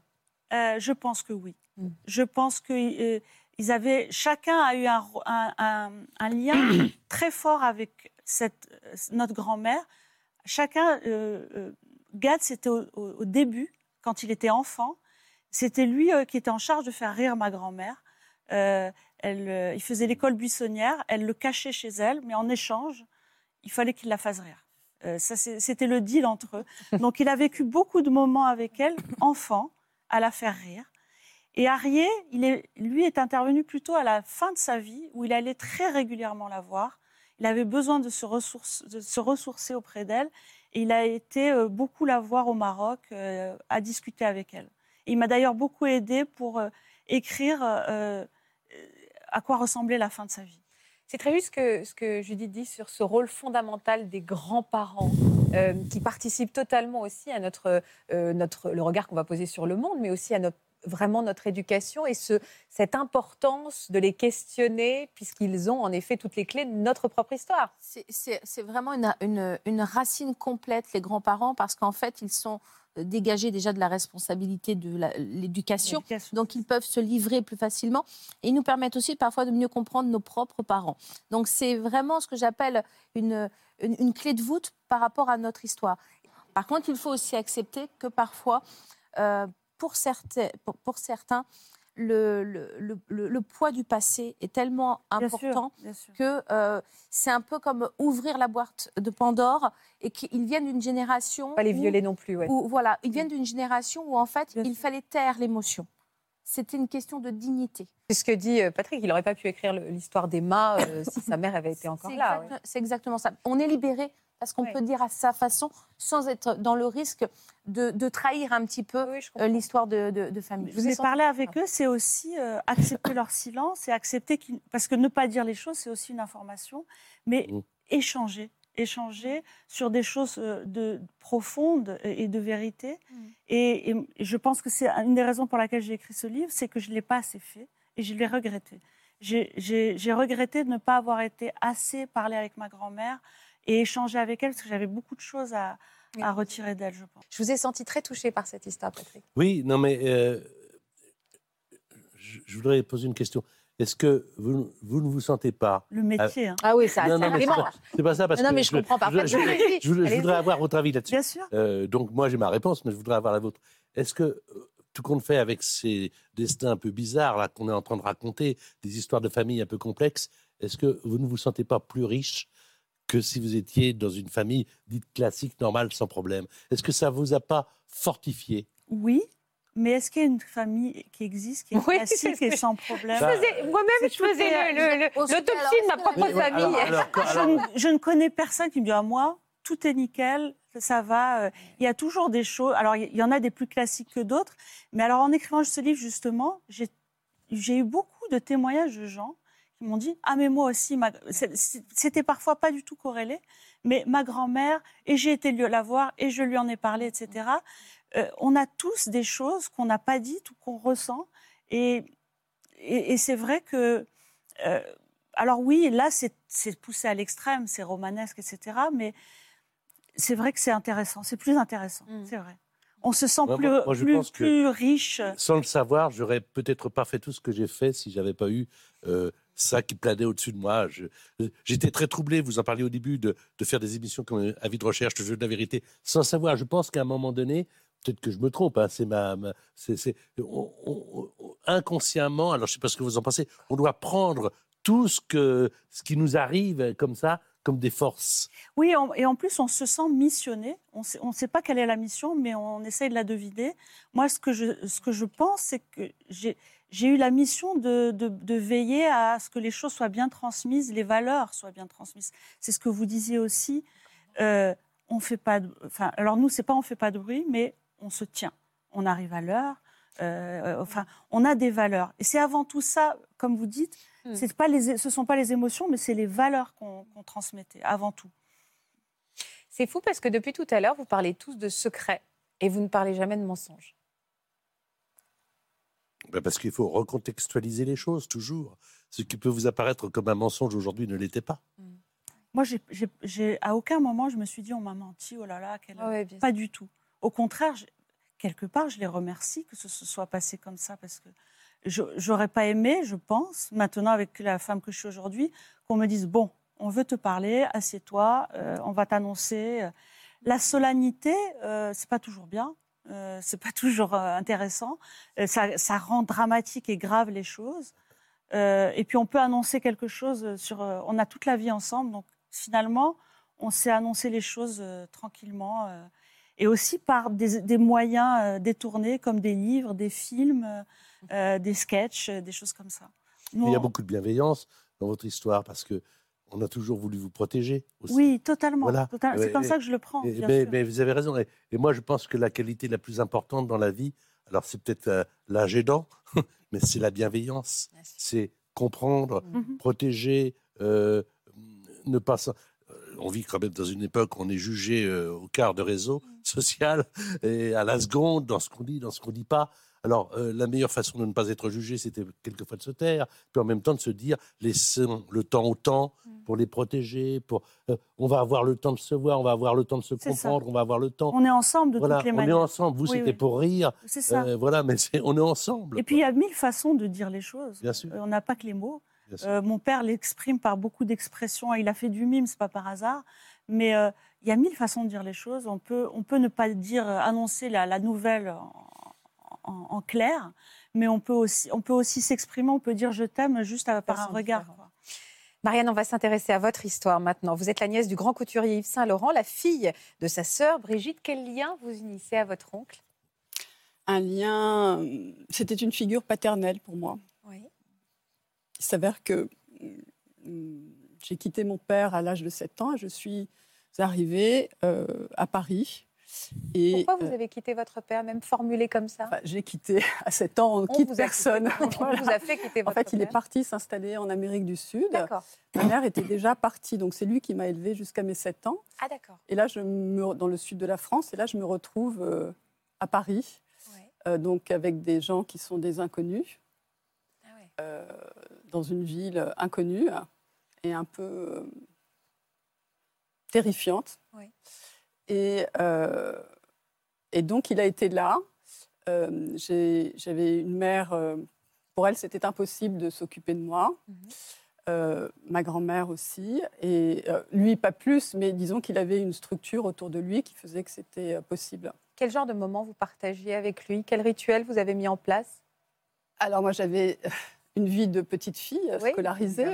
Euh, je pense que oui. Mm. Je pense que euh, ils avaient, chacun a eu un, ro- un- un- un lien très fort avec cette, euh, notre grand-mère. Chacun, euh, euh, Gad, c'était au, début, quand il était enfant. C'était lui euh, qui était en charge de faire rire ma grand-mère. Euh, il faisait l'école buissonnière, elle le cachait chez elle, mais en échange, il fallait qu'il la fasse rire. Euh, c'était le deal entre eux. Donc, il a vécu beaucoup de moments avec elle, enfant, à la faire rire. Et Arié, lui, est intervenu plutôt à la fin de sa vie, où il allait très régulièrement la voir. Il avait besoin de se, ressourcer auprès d'elle. Et il a été euh, beaucoup la voir au Maroc, euh, à discuter avec elle. Il m'a d'ailleurs beaucoup aidé pour écrire à quoi ressemblait la fin de sa vie. C'est très juste ce que, Judith dit sur ce rôle fondamental des grands-parents euh, qui participent totalement aussi à notre, euh, notre, le regard qu'on va poser sur le monde, mais aussi à notre, vraiment notre éducation et ce, cette importance de les questionner puisqu'ils ont en effet toutes les clés de notre propre histoire. C'est- vraiment une, une- racine complète, les grands-parents, parce qu'en fait, ils sont dégagés déjà de la responsabilité de l'éducation. Donc, ils peuvent se livrer plus facilement. Et ils nous permettent aussi parfois de mieux comprendre nos propres parents. Donc, c'est vraiment ce que j'appelle une, une, une clé de voûte par rapport à notre histoire. Par contre, il faut aussi accepter que parfois, euh, pour, pour certains, le, le, le- le- le poids du passé est tellement Bien sûr, important bien sûr. que euh, c'est un peu comme ouvrir la boîte de Pandore et qu'ils viennent d'une génération. Pas les où- violer non plus. ouais. où, voilà, ils viennent d'une génération où en fait il fallait taire l'émotion. C'était une question de dignité. C'est ce que dit euh, Patrick, il n'aurait pas pu écrire l'histoire d'Emma euh, si sa mère avait été encore là. exact- c'est exactement ça. On est libéré parce qu'on peut dire à sa façon sans être dans le risque de, de trahir un petit peu euh, l'histoire de, de- de famille? Je vous ai parlé avec eux, c'est aussi euh, accepter leur silence et accepter qu'ils... Parce que ne pas dire les choses, c'est aussi une information, mais échanger, échanger sur des choses euh, de, profondes et de vérité. Et, et je pense que c'est une des raisons pour laquelle j'ai écrit ce livre, c'est que je ne l'ai pas assez fait et je l'ai regretté. J'ai- regretté de ne pas avoir été assez parler avec ma grand-mère et échanger avec elle, parce que j'avais beaucoup de choses à, à retirer d'elle, je pense. Je vous ai senti très touchée par cette histoire, Patrick. Oui, non, mais euh, je, je voudrais poser une question. Est-ce que vous, vous ne vous sentez pas Le métier, hein. Ah oui, ça- Non, ça non, mais c'est vraiment. pas, c'est pas ça parce Non, que mais je comprends parfaitement. Je, je- Allez-y, je voudrais- je allez-y. voudrais avoir votre avis là-dessus. Bien sûr. Euh, donc moi j'ai ma réponse, mais je voudrais avoir la vôtre. Est-ce que euh, tout compte fait avec ces destins un peu bizarres là qu'on est en train de raconter, des histoires de famille un peu complexes, est-ce que vous ne vous sentez pas plus riche que si vous étiez dans une famille dite classique, normale, sans problème Est-ce que ça vous a pas fortifié? Oui, mais est-ce qu'il y a une famille qui existe, qui est Oui, classique c'est ce et sans problème? Moi-même, je faisais est- l'autopsie de ma propre famille. alors- alors, quand- je, alors- ne, je ne connais personne qui me dit à moi, tout est nickel, ça va. euh, Il y a toujours des choses. Alors, il y en a des plus classiques que d'autres. Mais alors, en écrivant ce livre, justement, j'ai eu beaucoup de témoignages de gens qui m'ont dit Ah, mais moi aussi, ma- c'était parfois pas du tout corrélé, mais ma grand-mère, et j'ai été lui- la voir, et je lui en ai parlé, etc. Euh, on a tous des choses qu'on n'a pas dites ou qu'on ressent. Et, et, et c'est vrai que. euh, alors oui, là, c'est c'est poussé à l'extrême, c'est romanesque, etc. Mais c'est vrai que c'est intéressant, c'est plus intéressant, c'est vrai. On se sent Moi, plus, moi, moi, je plus, plus riche. Sans le savoir, j'aurais peut-être pas fait tout ce que j'ai fait si j'avais pas eu euh, ça qui planait au-dessus de moi. Euh, J'étais très troublé, vous en parliez au début, de, faire des émissions comme euh, Avis de recherche, le jeu de la vérité, sans savoir. Je pense qu'à un moment donné, peut-être que je me trompe, hein, c'est ma, ma- inconsciemment, alors je sais pas ce que vous en pensez, on doit prendre tout ce, que, ce qui nous arrive comme ça comme des forces. Oui, et en plus, on se sent missionné. On ne sait pas quelle est la mission, mais on essaye de la deviner. Moi, ce que je, ce que je pense, c'est que j'ai j'ai eu la mission de, de- de veiller à ce que les choses soient bien transmises, les valeurs soient bien transmises. C'est ce que vous disiez aussi. Euh, on fait pas de, enfin, alors nous, c'est pas on fait pas de bruit, mais on se tient. On arrive à l'heure. euh, enfin, on a des valeurs. Et c'est avant tout ça, comme vous dites, Mm. c'est pas les, ce sont pas les émotions, mais c'est les valeurs qu'on qu'on transmettait avant tout. C'est fou parce que depuis tout à l'heure, vous parlez tous de secrets et vous ne parlez jamais de mensonges. Ben, parce qu'il faut recontextualiser les choses, toujours. Ce qui peut vous apparaître comme un mensonge aujourd'hui ne l'était pas. Moi, j'ai- j'ai- à aucun moment, je me suis dit, on m'a menti, oh là là, quelle... Ah pas du tout. Au contraire, je- quelque part, je les remercie que ce se soit passé comme ça, parce que je j'aurais pas aimé, je pense, maintenant avec la femme que je suis aujourd'hui, qu'on me dise, bon, on veut te parler, assieds-toi, euh, on va t'annoncer. La solennité, euh, c'est pas toujours bien. Euh, c'est pas toujours euh, intéressant. Euh, ça, ça rend dramatique et grave les choses. Euh, et puis on peut annoncer quelque chose sur. euh, on a toute la vie ensemble, donc finalement, on sait annoncer les choses tranquillement. et aussi par des, des moyens détournés comme des livres, des films, des sketchs, des choses comme ça. Nous, il y a on- beaucoup de bienveillance dans votre histoire parce que on a toujours voulu vous protéger. Aussi. Oui, totalement. Voilà. total- C'est comme ça que je le prends. et- bien mais, sûr. mais vous avez raison. Et, et moi, je pense que la qualité la plus importante dans la vie, alors c'est peut-être euh, l'âge aidant, mais c'est la bienveillance. C'est comprendre, Mhm. protéger, euh, ne pas. euh, On vit quand même dans une époque où on est jugé euh, au quart de réseau social et à la seconde dans ce qu'on dit, dans ce qu'on dit pas. Alors, euh, la meilleure façon de ne pas être jugé, c'était quelquefois de se taire, puis en même temps de se dire, laissons le temps au temps pour les protéger, pour, euh, on va avoir le temps de se voir, on va avoir le temps de se ça. comprendre, on va avoir le temps. On est ensemble de voilà, toutes les on manières. est ensemble. Vous, Oui, c'était oui. pour rire. C'est ça. Euh, voilà, mais on est ensemble. Et puis il y a mille façons de dire les choses. Bien sûr. On n'a pas que les mots. Mon père l'exprime par beaucoup d'expressions. Il a fait du mime, c'est pas par hasard. Mais il y a mille façons de dire les choses. On peut, on peut ne pas dire, annoncer la, la nouvelle en, clair, mais on peut aussi, on peut aussi s'exprimer. On peut dire je t'aime juste à- par un regard. Marianne, on va s'intéresser à votre histoire maintenant. Vous êtes la nièce du grand couturier Yves Saint-Laurent, la fille de sa sœur Brigitte. Quel lien vous unissez à votre oncle? Un lien, euh, c'était une figure paternelle pour moi. Oui. Il s'avère que mm, j'ai quitté mon père à l'âge de 7 ans et je suis arrivée euh, à Paris. Et, Pourquoi vous euh, avez quitté votre père, même formulé comme ça? J'ai quitté à 7 ans, on ne quitte personne. quitté. On Voilà. vous a fait quitter En votre fait, il est parti s'installer en Amérique du Sud. Ma mère était déjà partie, donc c'est lui qui m'a élevée jusqu'à mes 7 ans. Ah d'accord. Et là, je me, dans le sud de la France, et là, je me retrouve euh, à Paris, Ouais. euh, donc avec des gens qui sont des inconnus, Ah ouais. euh, dans une ville inconnue et un peu terrifiante. Oui. Et, euh, et donc, il a été là. Euh, J'avais une mère, euh, pour elle, c'était impossible de s'occuper de moi. Mhm. Ma grand-mère aussi. Et lui, pas plus, mais disons qu'il avait une structure autour de lui qui faisait que c'était possible. Quel genre de moment vous partagiez avec lui? Quel rituel vous avez mis en place? Alors, moi, j'avais une vie de petite fille Oui, scolarisée,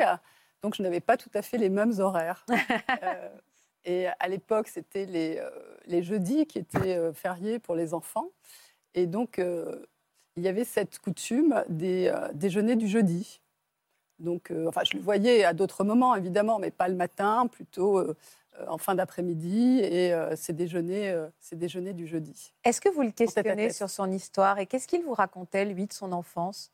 donc je n'avais pas tout à fait les mêmes horaires. Et à l'époque, c'était les, euh, les jeudis qui étaient euh, fériés pour les enfants. Et donc, euh, il y avait cette coutume des euh, déjeuners du jeudi. Donc, euh, enfin, je le voyais à d'autres moments, évidemment, mais pas le matin, plutôt en fin d'après-midi. Et ces déjeuners, ces déjeuners du jeudi. Est-ce que vous le questionnez sur son histoire et qu'est-ce qu'il vous racontait, lui, de son enfance?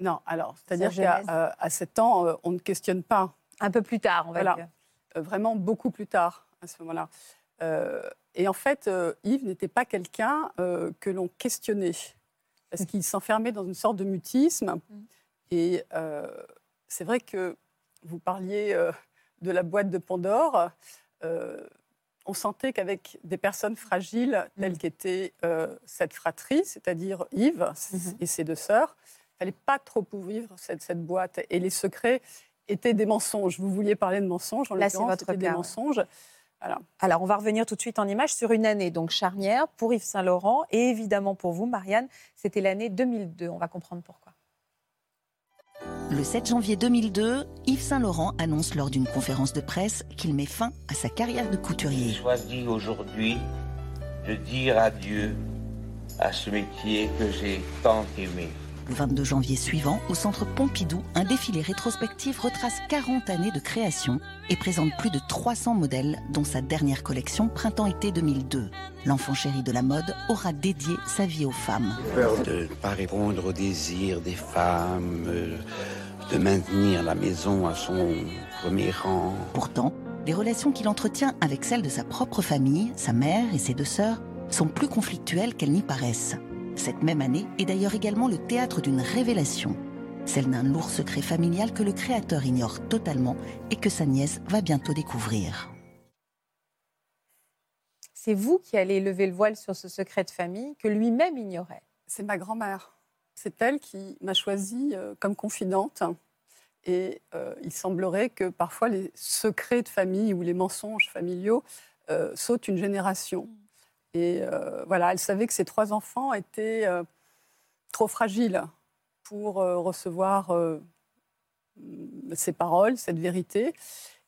Non, alors, c'est-à-dire qu'à euh, à 7 ans, on ne questionne pas. Un peu plus tard, on va Voilà. dire. Euh, vraiment beaucoup plus tard, à ce moment-là. Euh, et en fait, euh, Yves n'était pas quelqu'un que l'on questionnait, parce qu'il s'enfermait dans une sorte de mutisme. Et euh, c'est vrai que vous parliez de la boîte de Pandore. on sentait qu'avec des personnes fragiles telles qu'était euh, cette fratrie, c'est-à-dire Yves et ses deux sœurs, il fallait pas trop cette, cette boîte. Et les secrets étaient des mensonges. Vous vouliez parler de mensonges, en Là, c'est votre des cas, ouais. mensonges. Voilà. Alors, on va revenir tout de suite en image sur une année donc charnière pour Yves Saint-Laurent et évidemment pour vous, Marianne. C'était l'année 2002. On va comprendre pourquoi. Le 7 janvier 2002, Yves Saint-Laurent annonce lors d'une conférence de presse qu'il met fin à sa carrière de couturier. J'ai choisi aujourd'hui de dire adieu à ce métier que j'ai tant aimé. Le 22 janvier suivant, au centre Pompidou, un défilé rétrospectif retrace 40 années de création et présente plus de 300 modèles, dont sa dernière collection printemps-été 2002. L'enfant chéri de la mode aura dédié sa vie aux femmes. Peur de ne pas répondre aux désirs des femmes, euh, de maintenir la maison à son premier rang. Pourtant, les relations qu'il entretient avec celles de sa propre famille, sa mère et ses deux sœurs, sont plus conflictuelles qu'elles n'y paraissent. Cette même année est d'ailleurs également le théâtre d'une révélation, celle d'un lourd secret familial que le créateur ignore totalement et que sa nièce va bientôt découvrir. C'est vous qui allez lever le voile sur ce secret de famille que lui-même ignorait. C'est ma grand-mère. C'est elle qui m'a choisie euh, comme confidente. Et euh, il semblerait que parfois les secrets de famille ou les mensonges familiaux euh, sautent une génération. Et euh, voilà, elle savait que ses trois enfants étaient euh, trop fragiles pour euh, recevoir ces paroles, cette vérité.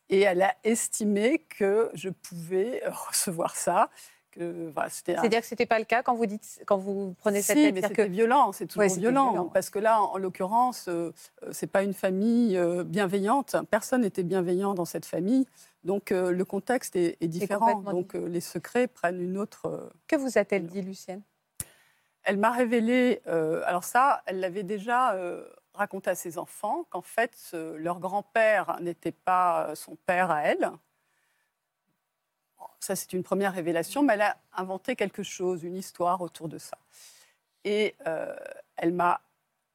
Et elle a estimé que je pouvais recevoir ça. Que, voilà, c'était un- C'est-à-dire que ce n'était pas le cas quand vous, dites, quand vous prenez cette si, tête mais c'est-à-dire c'était que- violent, c'est toujours Ouais, c'était violent, violent. Parce que là, en, en l'occurrence, euh, euh, c'est pas une famille euh, bienveillante. Personne n'était bienveillant dans cette famille. Donc euh, le contexte est, est différent. Donc les secrets prennent une autre. Que vous a-t-elle dit, Lucienne? Elle m'a révélé. alors ça, elle l'avait déjà raconté à ses enfants qu'en fait leur grand-père n'était pas son père à elle. Ça, c'est une première révélation, mais elle a inventé quelque chose, une histoire autour de ça. Et euh, elle m'a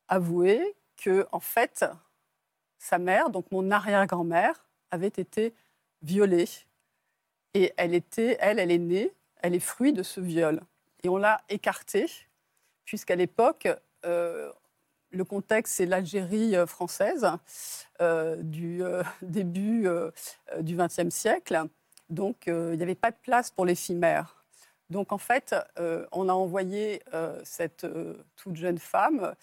avoué que, en fait, sa mère, donc mon arrière-grand-mère, avait été violée. Et elle était, elle, elle est née, elle est fruit de ce viol. Et on l'a écartée, puisqu'à l'époque, euh, le contexte, c'est l'Algérie euh, française du début du XXe siècle. Donc, euh, il n'y avait pas de place pour mères. Donc, en fait, euh, on a envoyé euh, cette euh, toute jeune femme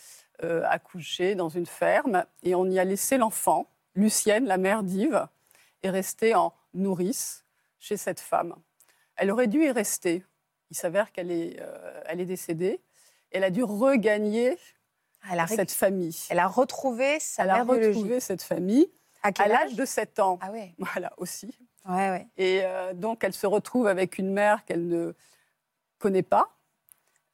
accoucher dans une ferme et on y a laissé l'enfant. Lucienne, la mère d'Yves, est restée en nourrice chez cette femme. Elle aurait dû y rester. Il s'avère qu'elle est, elle est décédée. Elle a dû regagner Elle a, cette famille. elle a retrouvé sa Elle a biologique. retrouvé cette famille À l'âge âge de 7 ans. Ah ouais. Voilà, aussi. Ouais, ouais. Et euh, donc, elle se retrouve avec une mère qu'elle ne connaît pas.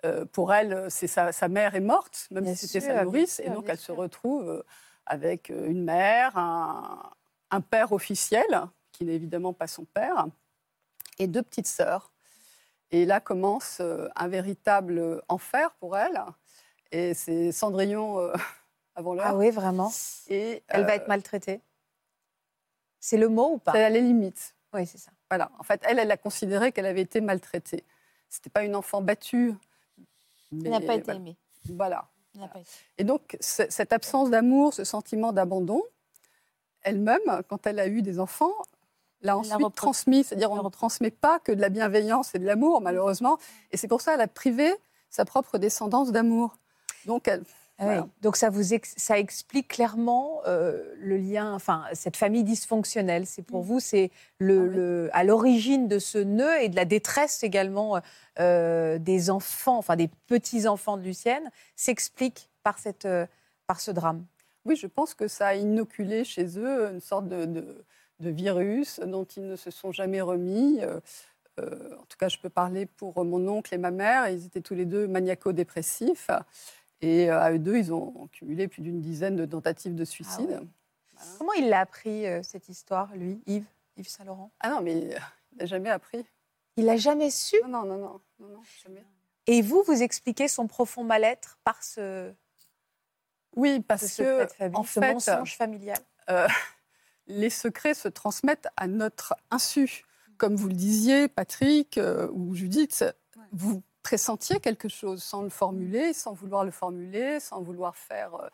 Euh, pour elle, c'est sa, sa mère est morte, même Bien si c'était sa nourrice. et donc, elle se retrouve euh, avec une mère, un, un père officiel, qui n'est évidemment pas son père, et deux petites sœurs. Et là commence un véritable enfer pour elle. Et c'est Cendrillon euh, avant l'heure. Ah oui, vraiment. Et, Elle va être maltraitée. C'est le mot ou pas? C'est à la limite. Oui, c'est ça. Voilà. En fait, elle, elle a considéré qu'elle avait été maltraitée. C'était pas une enfant battue. Elle n'a pas été voilà. aimée. Voilà. Elle n'a pas été- Et donc, ce- cette absence d'amour, ce sentiment d'abandon, elle-même, quand elle a eu des enfants, l'a ensuite repro- transmis. C'est-à-dire, on ne transmet pas que de la bienveillance et de l'amour, malheureusement. Et c'est pour ça qu'elle a privé sa propre descendance d'amour. Donc, elle, Ah oui. Voilà. Donc ça vous ex- ça explique clairement euh, le lien, enfin cette famille dysfonctionnelle. C'est Mm. pour vous, c'est le, Ah le- à l'origine de ce nœud et de la détresse également euh, des enfants, enfin des petits enfants de Lucienne, s'explique par cette euh, par ce drame. Oui, je pense que ça a inoculé chez eux une sorte de, de- de virus dont ils ne se sont jamais remis. Euh, euh, en tout cas, je peux parler pour mon oncle et ma mère. Ils étaient tous les deux maniaco-dépressifs. Et euh, à eux deux, ils ont cumulé plus d'une dizaine de tentatives de suicide. Ah Comment il l'a appris euh, cette histoire, lui, Yves, Yves Saint-Laurent Ah non, mais il n'a jamais appris. Il l'a jamais su? Non, non, non, non, non, jamais. Et vous, vous expliquez son profond mal-être par ce, Oui, ce parce secret que famille, en ce fait, mensonge familial. euh, les secrets se transmettent à notre insu. Comme vous le disiez, Patrick euh, ou Judith, vous pressentiez quelque chose sans le formuler, sans vouloir le formuler, sans vouloir faire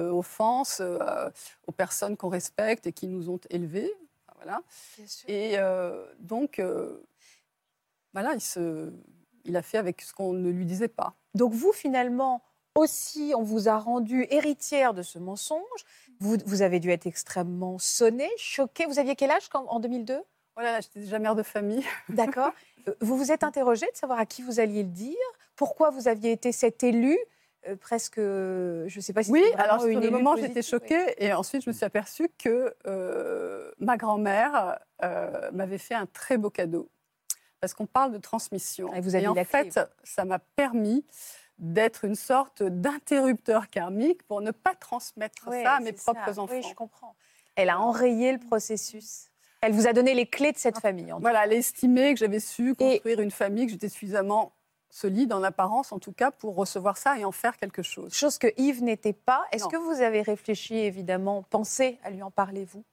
euh, offense euh, aux personnes qu'on respecte et qui nous ont élevés. Voilà. Et euh, donc, euh, voilà, il, se, il a fait avec ce qu'on ne lui disait pas. Donc vous, finalement, aussi, on vous a rendu héritière de ce mensonge. Vous, vous avez dû être extrêmement sonnée, choquée. Vous aviez quel âge quand- en 2002 Voilà, j'étais déjà mère de famille. D'accord. Vous vous êtes interrogée de savoir à qui vous alliez le dire Pourquoi vous aviez été cet élu euh, presque, euh, je ne sais pas si Oui, alors sur une le moment, j'étais choquée et ensuite je me suis aperçue que euh, ma grand-mère euh, m'avait fait un très beau cadeau. Parce qu'on parle de transmission. Et vous aviez en la clé, fait, ça m'a permis d'être une sorte d'interrupteur karmique pour ne pas transmettre Ouais, ça à mes ça. propres enfants. Oui, je comprends. Elle a enrayé le processus. Elle vous a donné les clés de cette famille. en tout Voilà, elle estimait que j'avais su construire une famille, que j'étais suffisamment solide en apparence, en tout cas, pour recevoir ça et en faire quelque chose. Chose que Yves n'était pas. Est-ce que vous avez réfléchi, évidemment, pensé à lui en parler, vous?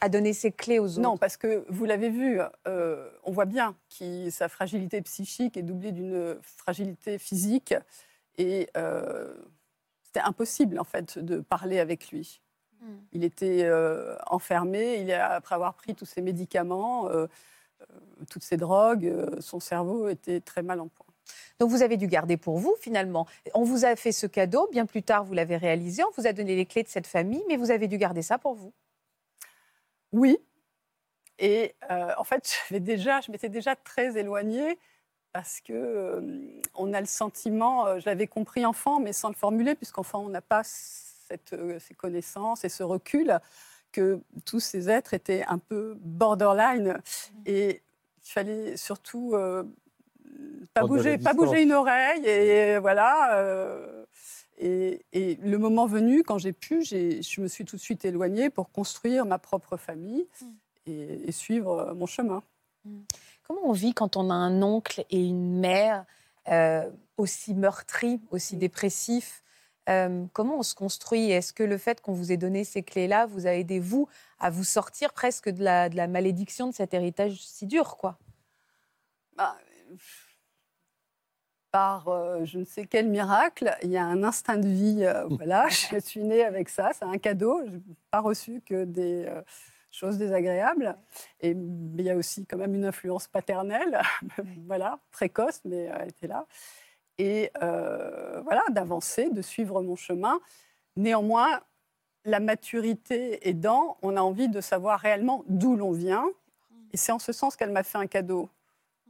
À donner ses clés aux autres? Non, parce que vous l'avez vu, euh, on voit bien que sa fragilité psychique est doublée d'une fragilité physique. Et euh, c'était impossible, en fait, de parler avec lui. Il était euh, enfermé, il a, après avoir pris tous ses médicaments, euh, euh, toutes ses drogues, son cerveau était très mal en point. Donc vous avez dû garder pour vous, finalement. On vous a fait ce cadeau, bien plus tard, vous l'avez réalisé, on vous a donné les clés de cette famille, mais vous avez dû garder ça pour vous. Oui. Et euh, en fait, déjà, je m'étais déjà très éloignée parce que euh, on a le sentiment, euh, je l'avais compris enfant, mais sans le formuler, puisqu'enfant, on n'a pas cette, euh, ces connaissances et ce recul, que tous ces êtres étaient un peu borderline. Et il fallait surtout euh, pas, Prendre bouger, pas distance. bouger une oreille. Et voilà. euh, et, et le moment venu, quand j'ai pu, j'ai- je me suis tout de suite éloignée pour construire ma propre famille et, et suivre mon chemin. Comment on vit quand on a un oncle et une mère euh, aussi meurtris, aussi dépressifs Euh, Comment on se construit? Est-ce que le fait qu'on vous ait donné ces clés-là vous a aidé, vous, à vous sortir presque de la, de la malédiction de cet héritage si dur, quoi? Bah, par euh, je ne sais quel miracle, il y a un instinct de vie. euh, voilà, je suis née avec ça, c'est un cadeau. Je n'ai pas reçu que des choses désagréables. Et mais il y a aussi quand même une influence paternelle, voilà, précoce, mais elle était là. Et euh, voilà, d'avancer, de suivre mon chemin. Néanmoins, la maturité aidant, on a envie de savoir réellement d'où l'on vient. Et c'est en ce sens qu'elle m'a fait un cadeau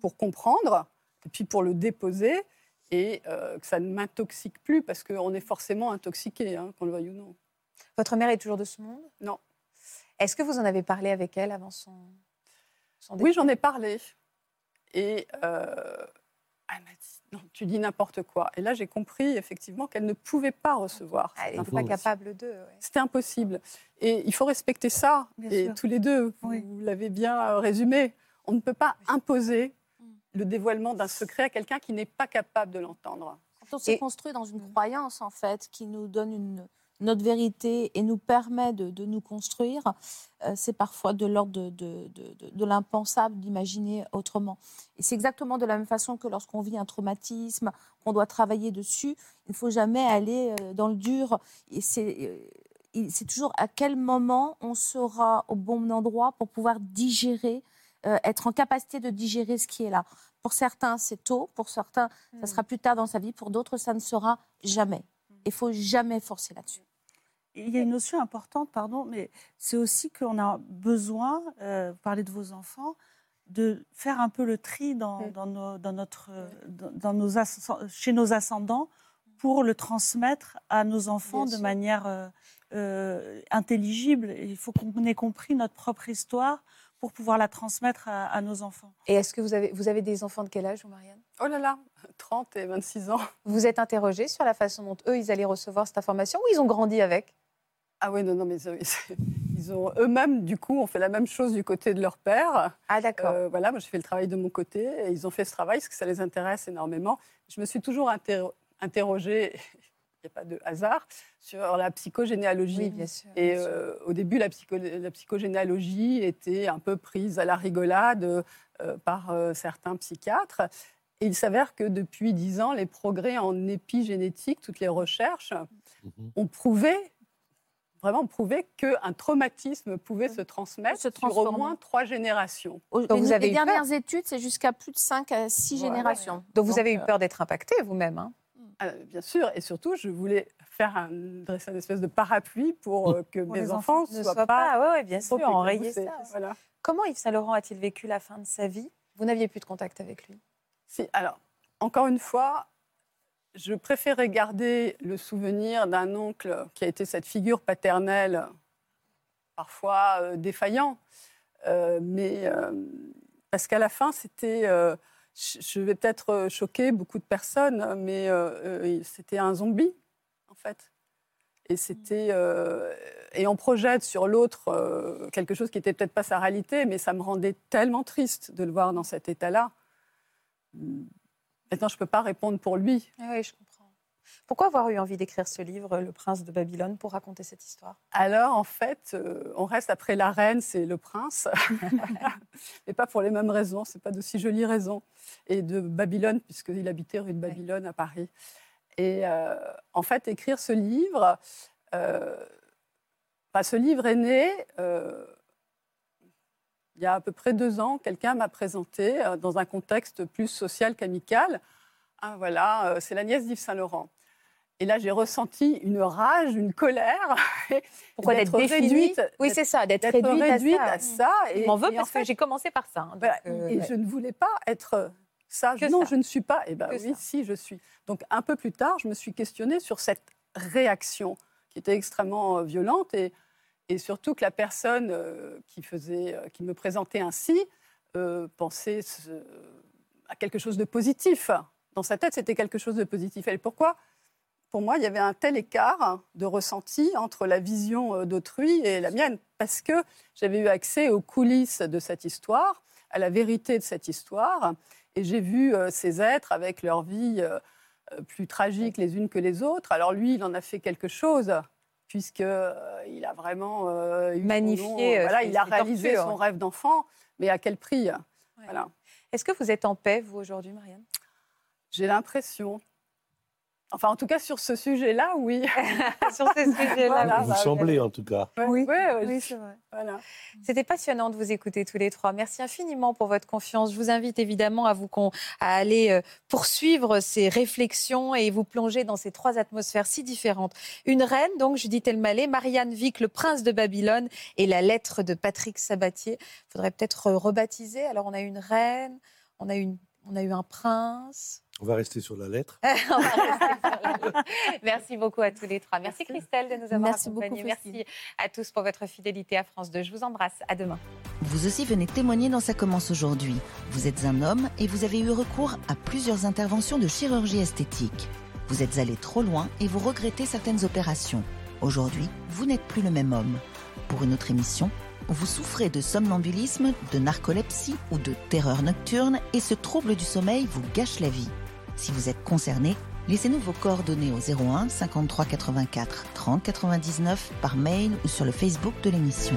pour comprendre, et puis pour le déposer, et euh, que ça ne m'intoxique plus, parce qu'on est forcément intoxiqué, hein, qu'on le veuille ou non. Votre mère est toujours de ce monde? Non. Est-ce que vous en avez parlé avec elle avant son, son Oui, j'en ai parlé. Et euh, elle m'a dit, non, tu dis n'importe quoi. Et là, j'ai compris effectivement qu'elle ne pouvait pas recevoir. Elle n'est pas capable de. ouais. C'était impossible. Et il faut respecter ça. Bien et sûr. tous les deux, vous l'avez bien euh, résumé. On ne peut pas imposer le dévoilement d'un secret à quelqu'un qui n'est pas capable de l'entendre. Quand on se construit dans une croyance, en fait, qui nous donne une, notre vérité et nous permet de, de nous construire, euh, c'est parfois de l'ordre de, l'impensable d'imaginer autrement. Et c'est exactement de la même façon que lorsqu'on vit un traumatisme, qu'on doit travailler dessus, il ne faut jamais aller euh, dans le dur. Et c'est, euh, c'est toujours à quel moment on sera au bon endroit pour pouvoir digérer, euh, être en capacité de digérer ce qui est là. Pour certains, c'est tôt, pour certains, ça sera plus tard dans sa vie, pour d'autres, ça ne sera jamais. Il faut jamais forcer là-dessus. Il y a une notion importante, pardon, mais c'est aussi qu'on a besoin, euh, vous parlez de vos enfants, de faire un peu le tri dans, dans nos, dans notre, dans, dans nos ascend- chez nos ascendants pour le transmettre à nos enfants Bien de sûr. manière euh, euh, intelligible. Il faut qu'on ait compris notre propre histoire pour pouvoir la transmettre à, à nos enfants. Et est-ce que vous avez, vous avez des enfants de quel âge, vous, Marianne? Oh là là, 30 et 26 ans. Vous êtes interrogée sur la façon dont eux, ils allaient recevoir cette information ou ils ont grandi avec? Ah oui, non, non, mais ils ont eux-mêmes, du coup, ont fait la même chose du côté de leur père. Ah d'accord. Euh, voilà, moi j'ai fait le travail de mon côté et ils ont fait ce travail parce que ça les intéresse énormément. Je me suis toujours interro- interrogée, il n'y a pas de hasard, sur la psychogénéalogie. Oui, bien sûr, Et bien sûr. euh, au début, la, psycho- la psychogénéalogie était un peu prise à la rigolade euh, par euh, certains psychiatres. Et il s'avère que depuis dix ans, les progrès en épigénétique, toutes les recherches, ont prouvé vraiment prouvé qu'un traumatisme pouvait se transmettre sur au moins trois générations. Les- les dernières études, c'est jusqu'à plus de 5 à 6 générations. Donc vous avez eu euh, peur d'être impacté vous-même. hein Ah, bien sûr, et surtout, je voulais faire un, dresser une espèce de parapluie pour euh, que Pour mes enfants ne soient soient pas, pas. ouais, bien sûr, ça. Voilà. Comment Yves Saint-Laurent a-t-il vécu la fin de sa vie? Vous n'aviez plus de contact avec lui? Si, alors, encore une fois, je préférais garder le souvenir d'un oncle qui a été cette figure paternelle, parfois euh, défaillant, Euh, mais euh, parce qu'à la fin, c'était. je vais peut-être choquer beaucoup de personnes, mais c'était un zombie, en fait. Et c'était. et on projette sur l'autre quelque chose qui n'était peut-être pas sa réalité, mais ça me rendait tellement triste de le voir dans cet état-là. Maintenant, je ne peux pas répondre pour lui. Ah Oui, je comprends. Pourquoi avoir eu envie d'écrire ce livre, Le Prince de Babylone, pour raconter cette histoire? Alors, en fait, euh, on reste après la reine, c'est le prince, mais pas pour les mêmes raisons, c'est pas d'aussi jolies raisons. Et de Babylone, puisqu'il habitait rue de Babylone à Paris. Et euh, en fait, écrire ce livre, euh, enfin, ce livre est né il y a à peu près deux ans. Quelqu'un m'a présenté euh, dans un contexte plus social qu'amical. Ah, voilà, euh, c'est la nièce d'Yves Saint-Laurent. Et là, j'ai ressenti une rage, une colère. Pourquoi d'être définie Oui, c'est ça, d'être réduite à réduite ça. à ça. Je m'en veux en parce que j'ai commencé par ça. hein, euh, et ouais. je ne voulais pas être ça. Que non, ça. je ne suis pas. Eh bien oui, ça. si, je suis. Donc un peu plus tard, je me suis questionnée sur cette réaction qui était extrêmement violente et, et surtout que la personne euh, euh, qui me présentait ainsi euh, pensait à quelque chose de positif. Dans sa tête, c'était quelque chose de positif. Et pourquoi? Pour moi, il y avait un tel écart de ressenti entre la vision d'autrui et la mienne, parce que j'avais eu accès aux coulisses de cette histoire, à la vérité de cette histoire, et j'ai vu ces êtres avec leur vie plus tragique les unes que les autres. Alors lui, il en a fait quelque chose, puisque euh, il a vraiment euh, eu Magnifié, nom, euh, voilà, il a réalisé son rêve d'enfant, mais à quel prix? Voilà. Est-ce que vous êtes en paix, vous, aujourd'hui, Marianne? J'ai l'impression. Enfin, en tout cas, sur ce sujet-là, oui. Sur ce sujet-là, Voilà, Vous bah, semblez en tout cas. Oui, oui, c'est vrai. Voilà. C'était passionnant de vous écouter tous les trois. Merci infiniment pour votre confiance. Je vous invite évidemment à vous con- à aller euh, poursuivre ces réflexions et vous plonger dans ces trois atmosphères si différentes. Une reine, donc Judith Elmaleh, Marianne Vic, le prince de Babylone et la lettre de Patrick Sabatier. Il faudrait peut-être euh, rebaptiser. Alors on a une reine, on a, une, on a eu un prince. On va rester sur la lettre. On va rester sur la lettre. Merci beaucoup à tous les trois. Merci, Christelle de nous avoir Merci accompagnés. beaucoup. Merci à tous pour votre fidélité à France 2. Je vous embrasse. À demain. Vous aussi venez témoigner dans Ça commence aujourd'hui. Vous êtes un homme et vous avez eu recours à plusieurs interventions de chirurgie esthétique. Vous êtes allé trop loin et vous regrettez certaines opérations. Aujourd'hui, vous n'êtes plus le même homme. Pour une autre émission, vous souffrez de somnambulisme, de narcolepsie ou de terreur nocturne et ce trouble du sommeil vous gâche la vie. Si vous êtes concerné, laissez-nous vos coordonnées au 01 53 84 30 99 par mail ou sur le Facebook de l'émission.